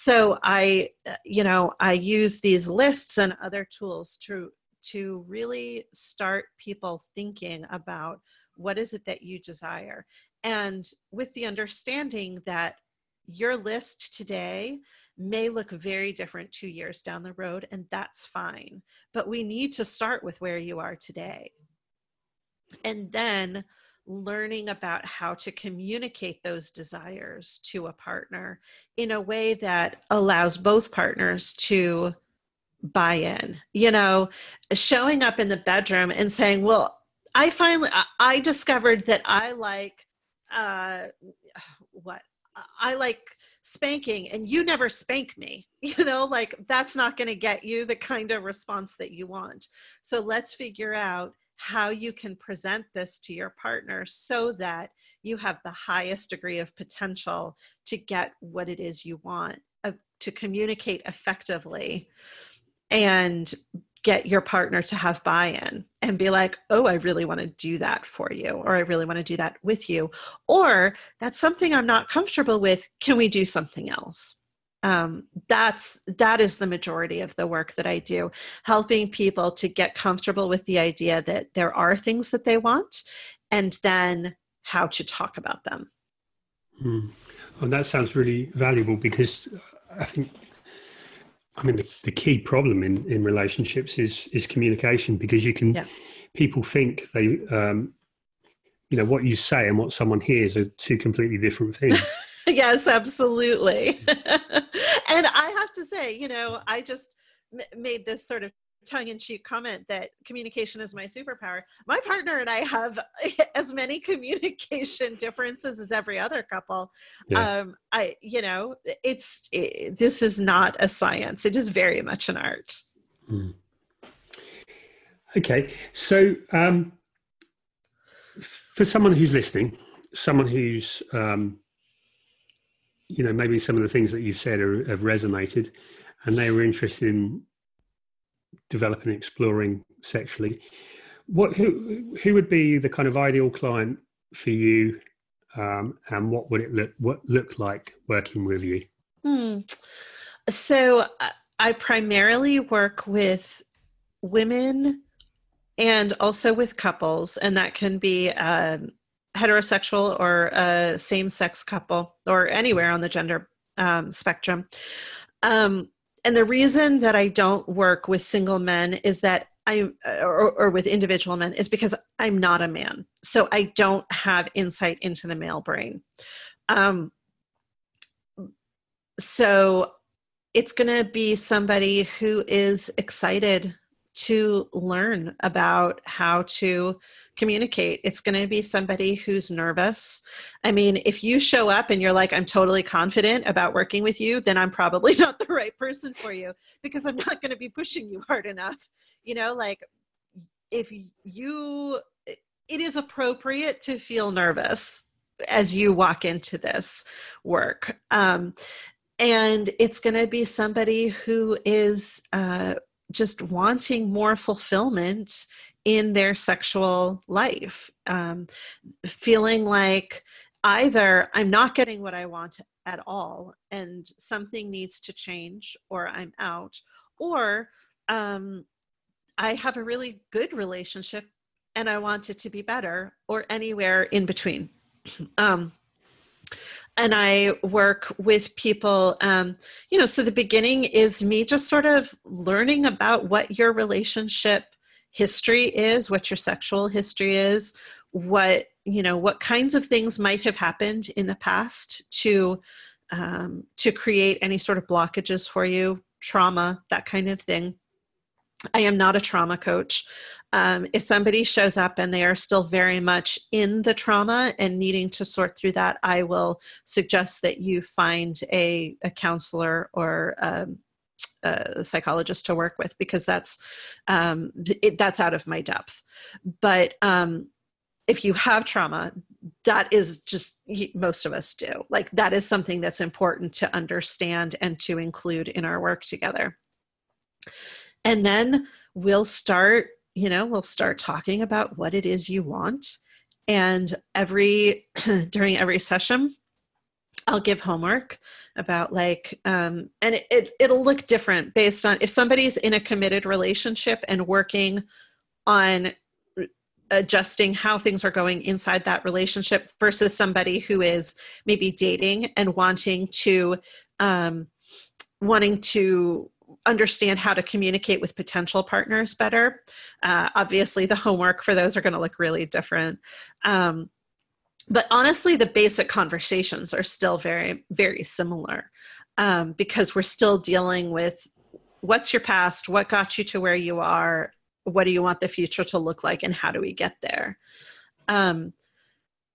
so i uh, you know i use these lists and other tools to to really start people thinking about what is it that you desire. And with the understanding that your list today may look very different two years down the road and that's fine. But we need to start with where you are today. And then learning about how to communicate those desires to a partner in a way that allows both partners to buy in. You know, showing up in the bedroom and saying, Well, I finally, I discovered that I like, uh, what? I like spanking and you never spank me. You know, like that's not going to get you the kind of response that you want. So let's figure out how you can present this to your partner so that you have the highest degree of potential to get what it is you want, uh, to communicate effectively and get your partner to have buy in and be like, oh, I really want to do that for you, or I really want to do that with you, or that's something I'm not comfortable with. Can we do something else? Um, that's that is the majority of the work that i do helping people to get comfortable with the idea that there are things that they want and then how to talk about them mm. and that sounds really valuable because i think i mean the, the key problem in, in relationships is is communication because you can yeah. people think they um, you know what you say and what someone hears are two completely different things yes, absolutely. and I have to say, you know, I just m- made this sort of tongue-in-cheek comment that communication is my superpower my partner and i have as many communication differences as every other couple yeah. um i you know it's it, this is not a science it is very much an art mm. okay so um for someone who's listening someone who's um you know maybe some of the things that you've said are, have resonated and they were interested in developing and exploring sexually what who who would be the kind of ideal client for you um, and what would it look what look like working with you hmm. so uh, i primarily work with women and also with couples and that can be um, heterosexual or a same sex couple or anywhere on the gender um, spectrum. Um, and the reason that I don't work with single men is that I or, or, with individual men is because I'm not a man, so I don't have insight into the male brain. Um, so it's going to be somebody who is excited to learn about how to communicate. It's going to be somebody who's nervous. I mean, if you show up and you're like, I'm totally confident about working with you, then I'm probably not the right person for you because I'm not going to be pushing you hard enough. You know, like if you, it is appropriate to feel nervous as you walk into this work. Um, and it's going to be somebody who is uh, just wanting more fulfillment in their sexual life, um, feeling like either I'm not getting what I want at all and something needs to change or i'm out or um, i have a really good relationship and i want it to be better or anywhere in between um, and I work with people. Um, you know, so the beginning is me just sort of learning about what your relationship history is, what your sexual history is, what you know, what kinds of things might have happened in the past to um, to create any sort of blockages for you, trauma, that kind of thing. I am not a trauma coach. Um, if somebody shows up and they are still very much in the trauma and needing to sort through that, I will suggest that you find a, a counselor or um, a psychologist to work with because that's um, it, that's out of my depth. But um, if you have trauma, that is just most of us do. Like that is something that's important to understand and to include in our work together. And then we'll start you know we'll start talking about what it is you want and every during every session i'll give homework about like um, and it, it, it'll look different based on if somebody's in a committed relationship and working on adjusting how things are going inside that relationship versus somebody who is maybe dating and wanting to um, wanting to understand how to communicate with potential partners better. Uh, obviously, the homework for those are going to look really different. Um, but honestly, the basic conversations are still very, very similar um, because we're still dealing with what's your past, what got you to where you are, what do you want the future to look like, and how do we get there? Um,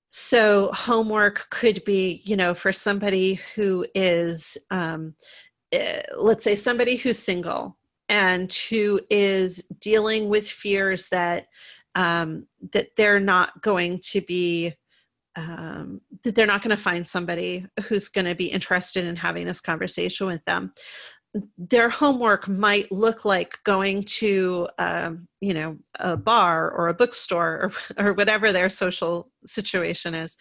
so, homework could be, you know, for somebody who is um, uh, let's say somebody who's single and who is dealing with fears that um, that they're not going to be um, that they're not going to find somebody who's going to be interested in having this conversation with them their homework might look like going to um, you know a bar or a bookstore or, or whatever their social situation is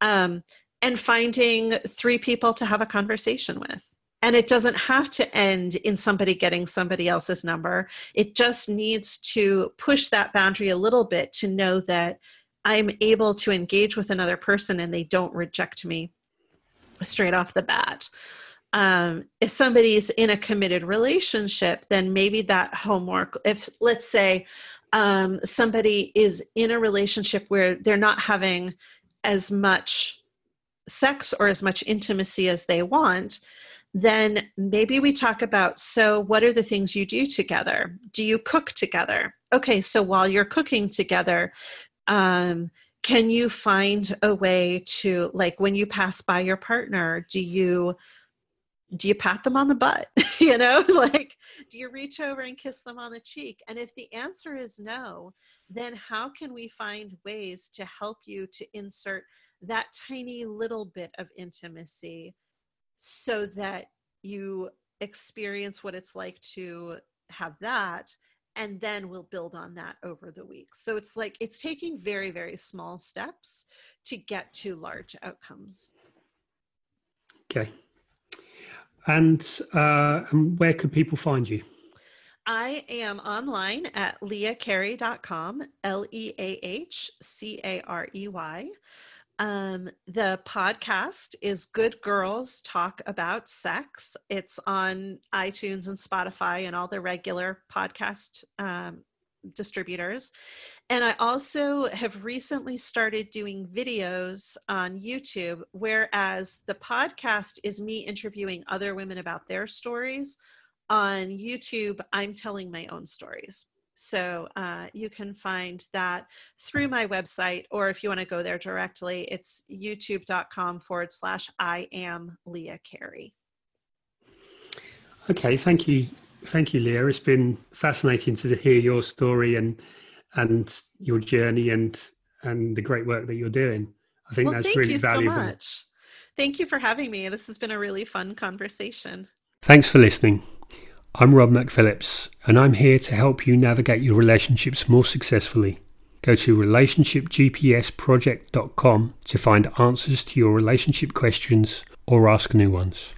um, and finding three people to have a conversation with and it doesn't have to end in somebody getting somebody else's number. It just needs to push that boundary a little bit to know that I'm able to engage with another person and they don't reject me straight off the bat. Um, if somebody's in a committed relationship, then maybe that homework, if let's say um, somebody is in a relationship where they're not having as much sex or as much intimacy as they want, then maybe we talk about so what are the things you do together do you cook together okay so while you're cooking together um, can you find a way to like when you pass by your partner do you do you pat them on the butt? You know like do you reach over and kiss them on the cheek? And if the answer is no then how can we find ways to help you to insert that tiny little bit of intimacy so that you experience what it's like to have that and then we'll build on that over the weeks. So it's like it's taking very very small steps to get to large outcomes. Okay. And uh, where could people find you? I am online at leahcarey.com, L E A H C A R E Y. Um, the podcast is Good Girls Talk About Sex. It's on iTunes and Spotify and all the regular podcast um, distributors. And I also have recently started doing videos on YouTube, whereas the podcast is me interviewing other women about their stories. On YouTube, I'm telling my own stories. So uh, you can find that through my website, or if you want to go there directly, it's youtube.com forward slash I am Leah Carey. Okay, thank you. Thank you, Leah. It's been fascinating to hear your story and and your journey and and the great work that you're doing. I think well, that's really valuable. So much. Thank you for having me. This has been a really fun conversation. Thanks for listening. I'm Rob McPhillips, and I'm here to help you navigate your relationships more successfully. Go to relationshipgpsproject.com to find answers to your relationship questions or ask new ones.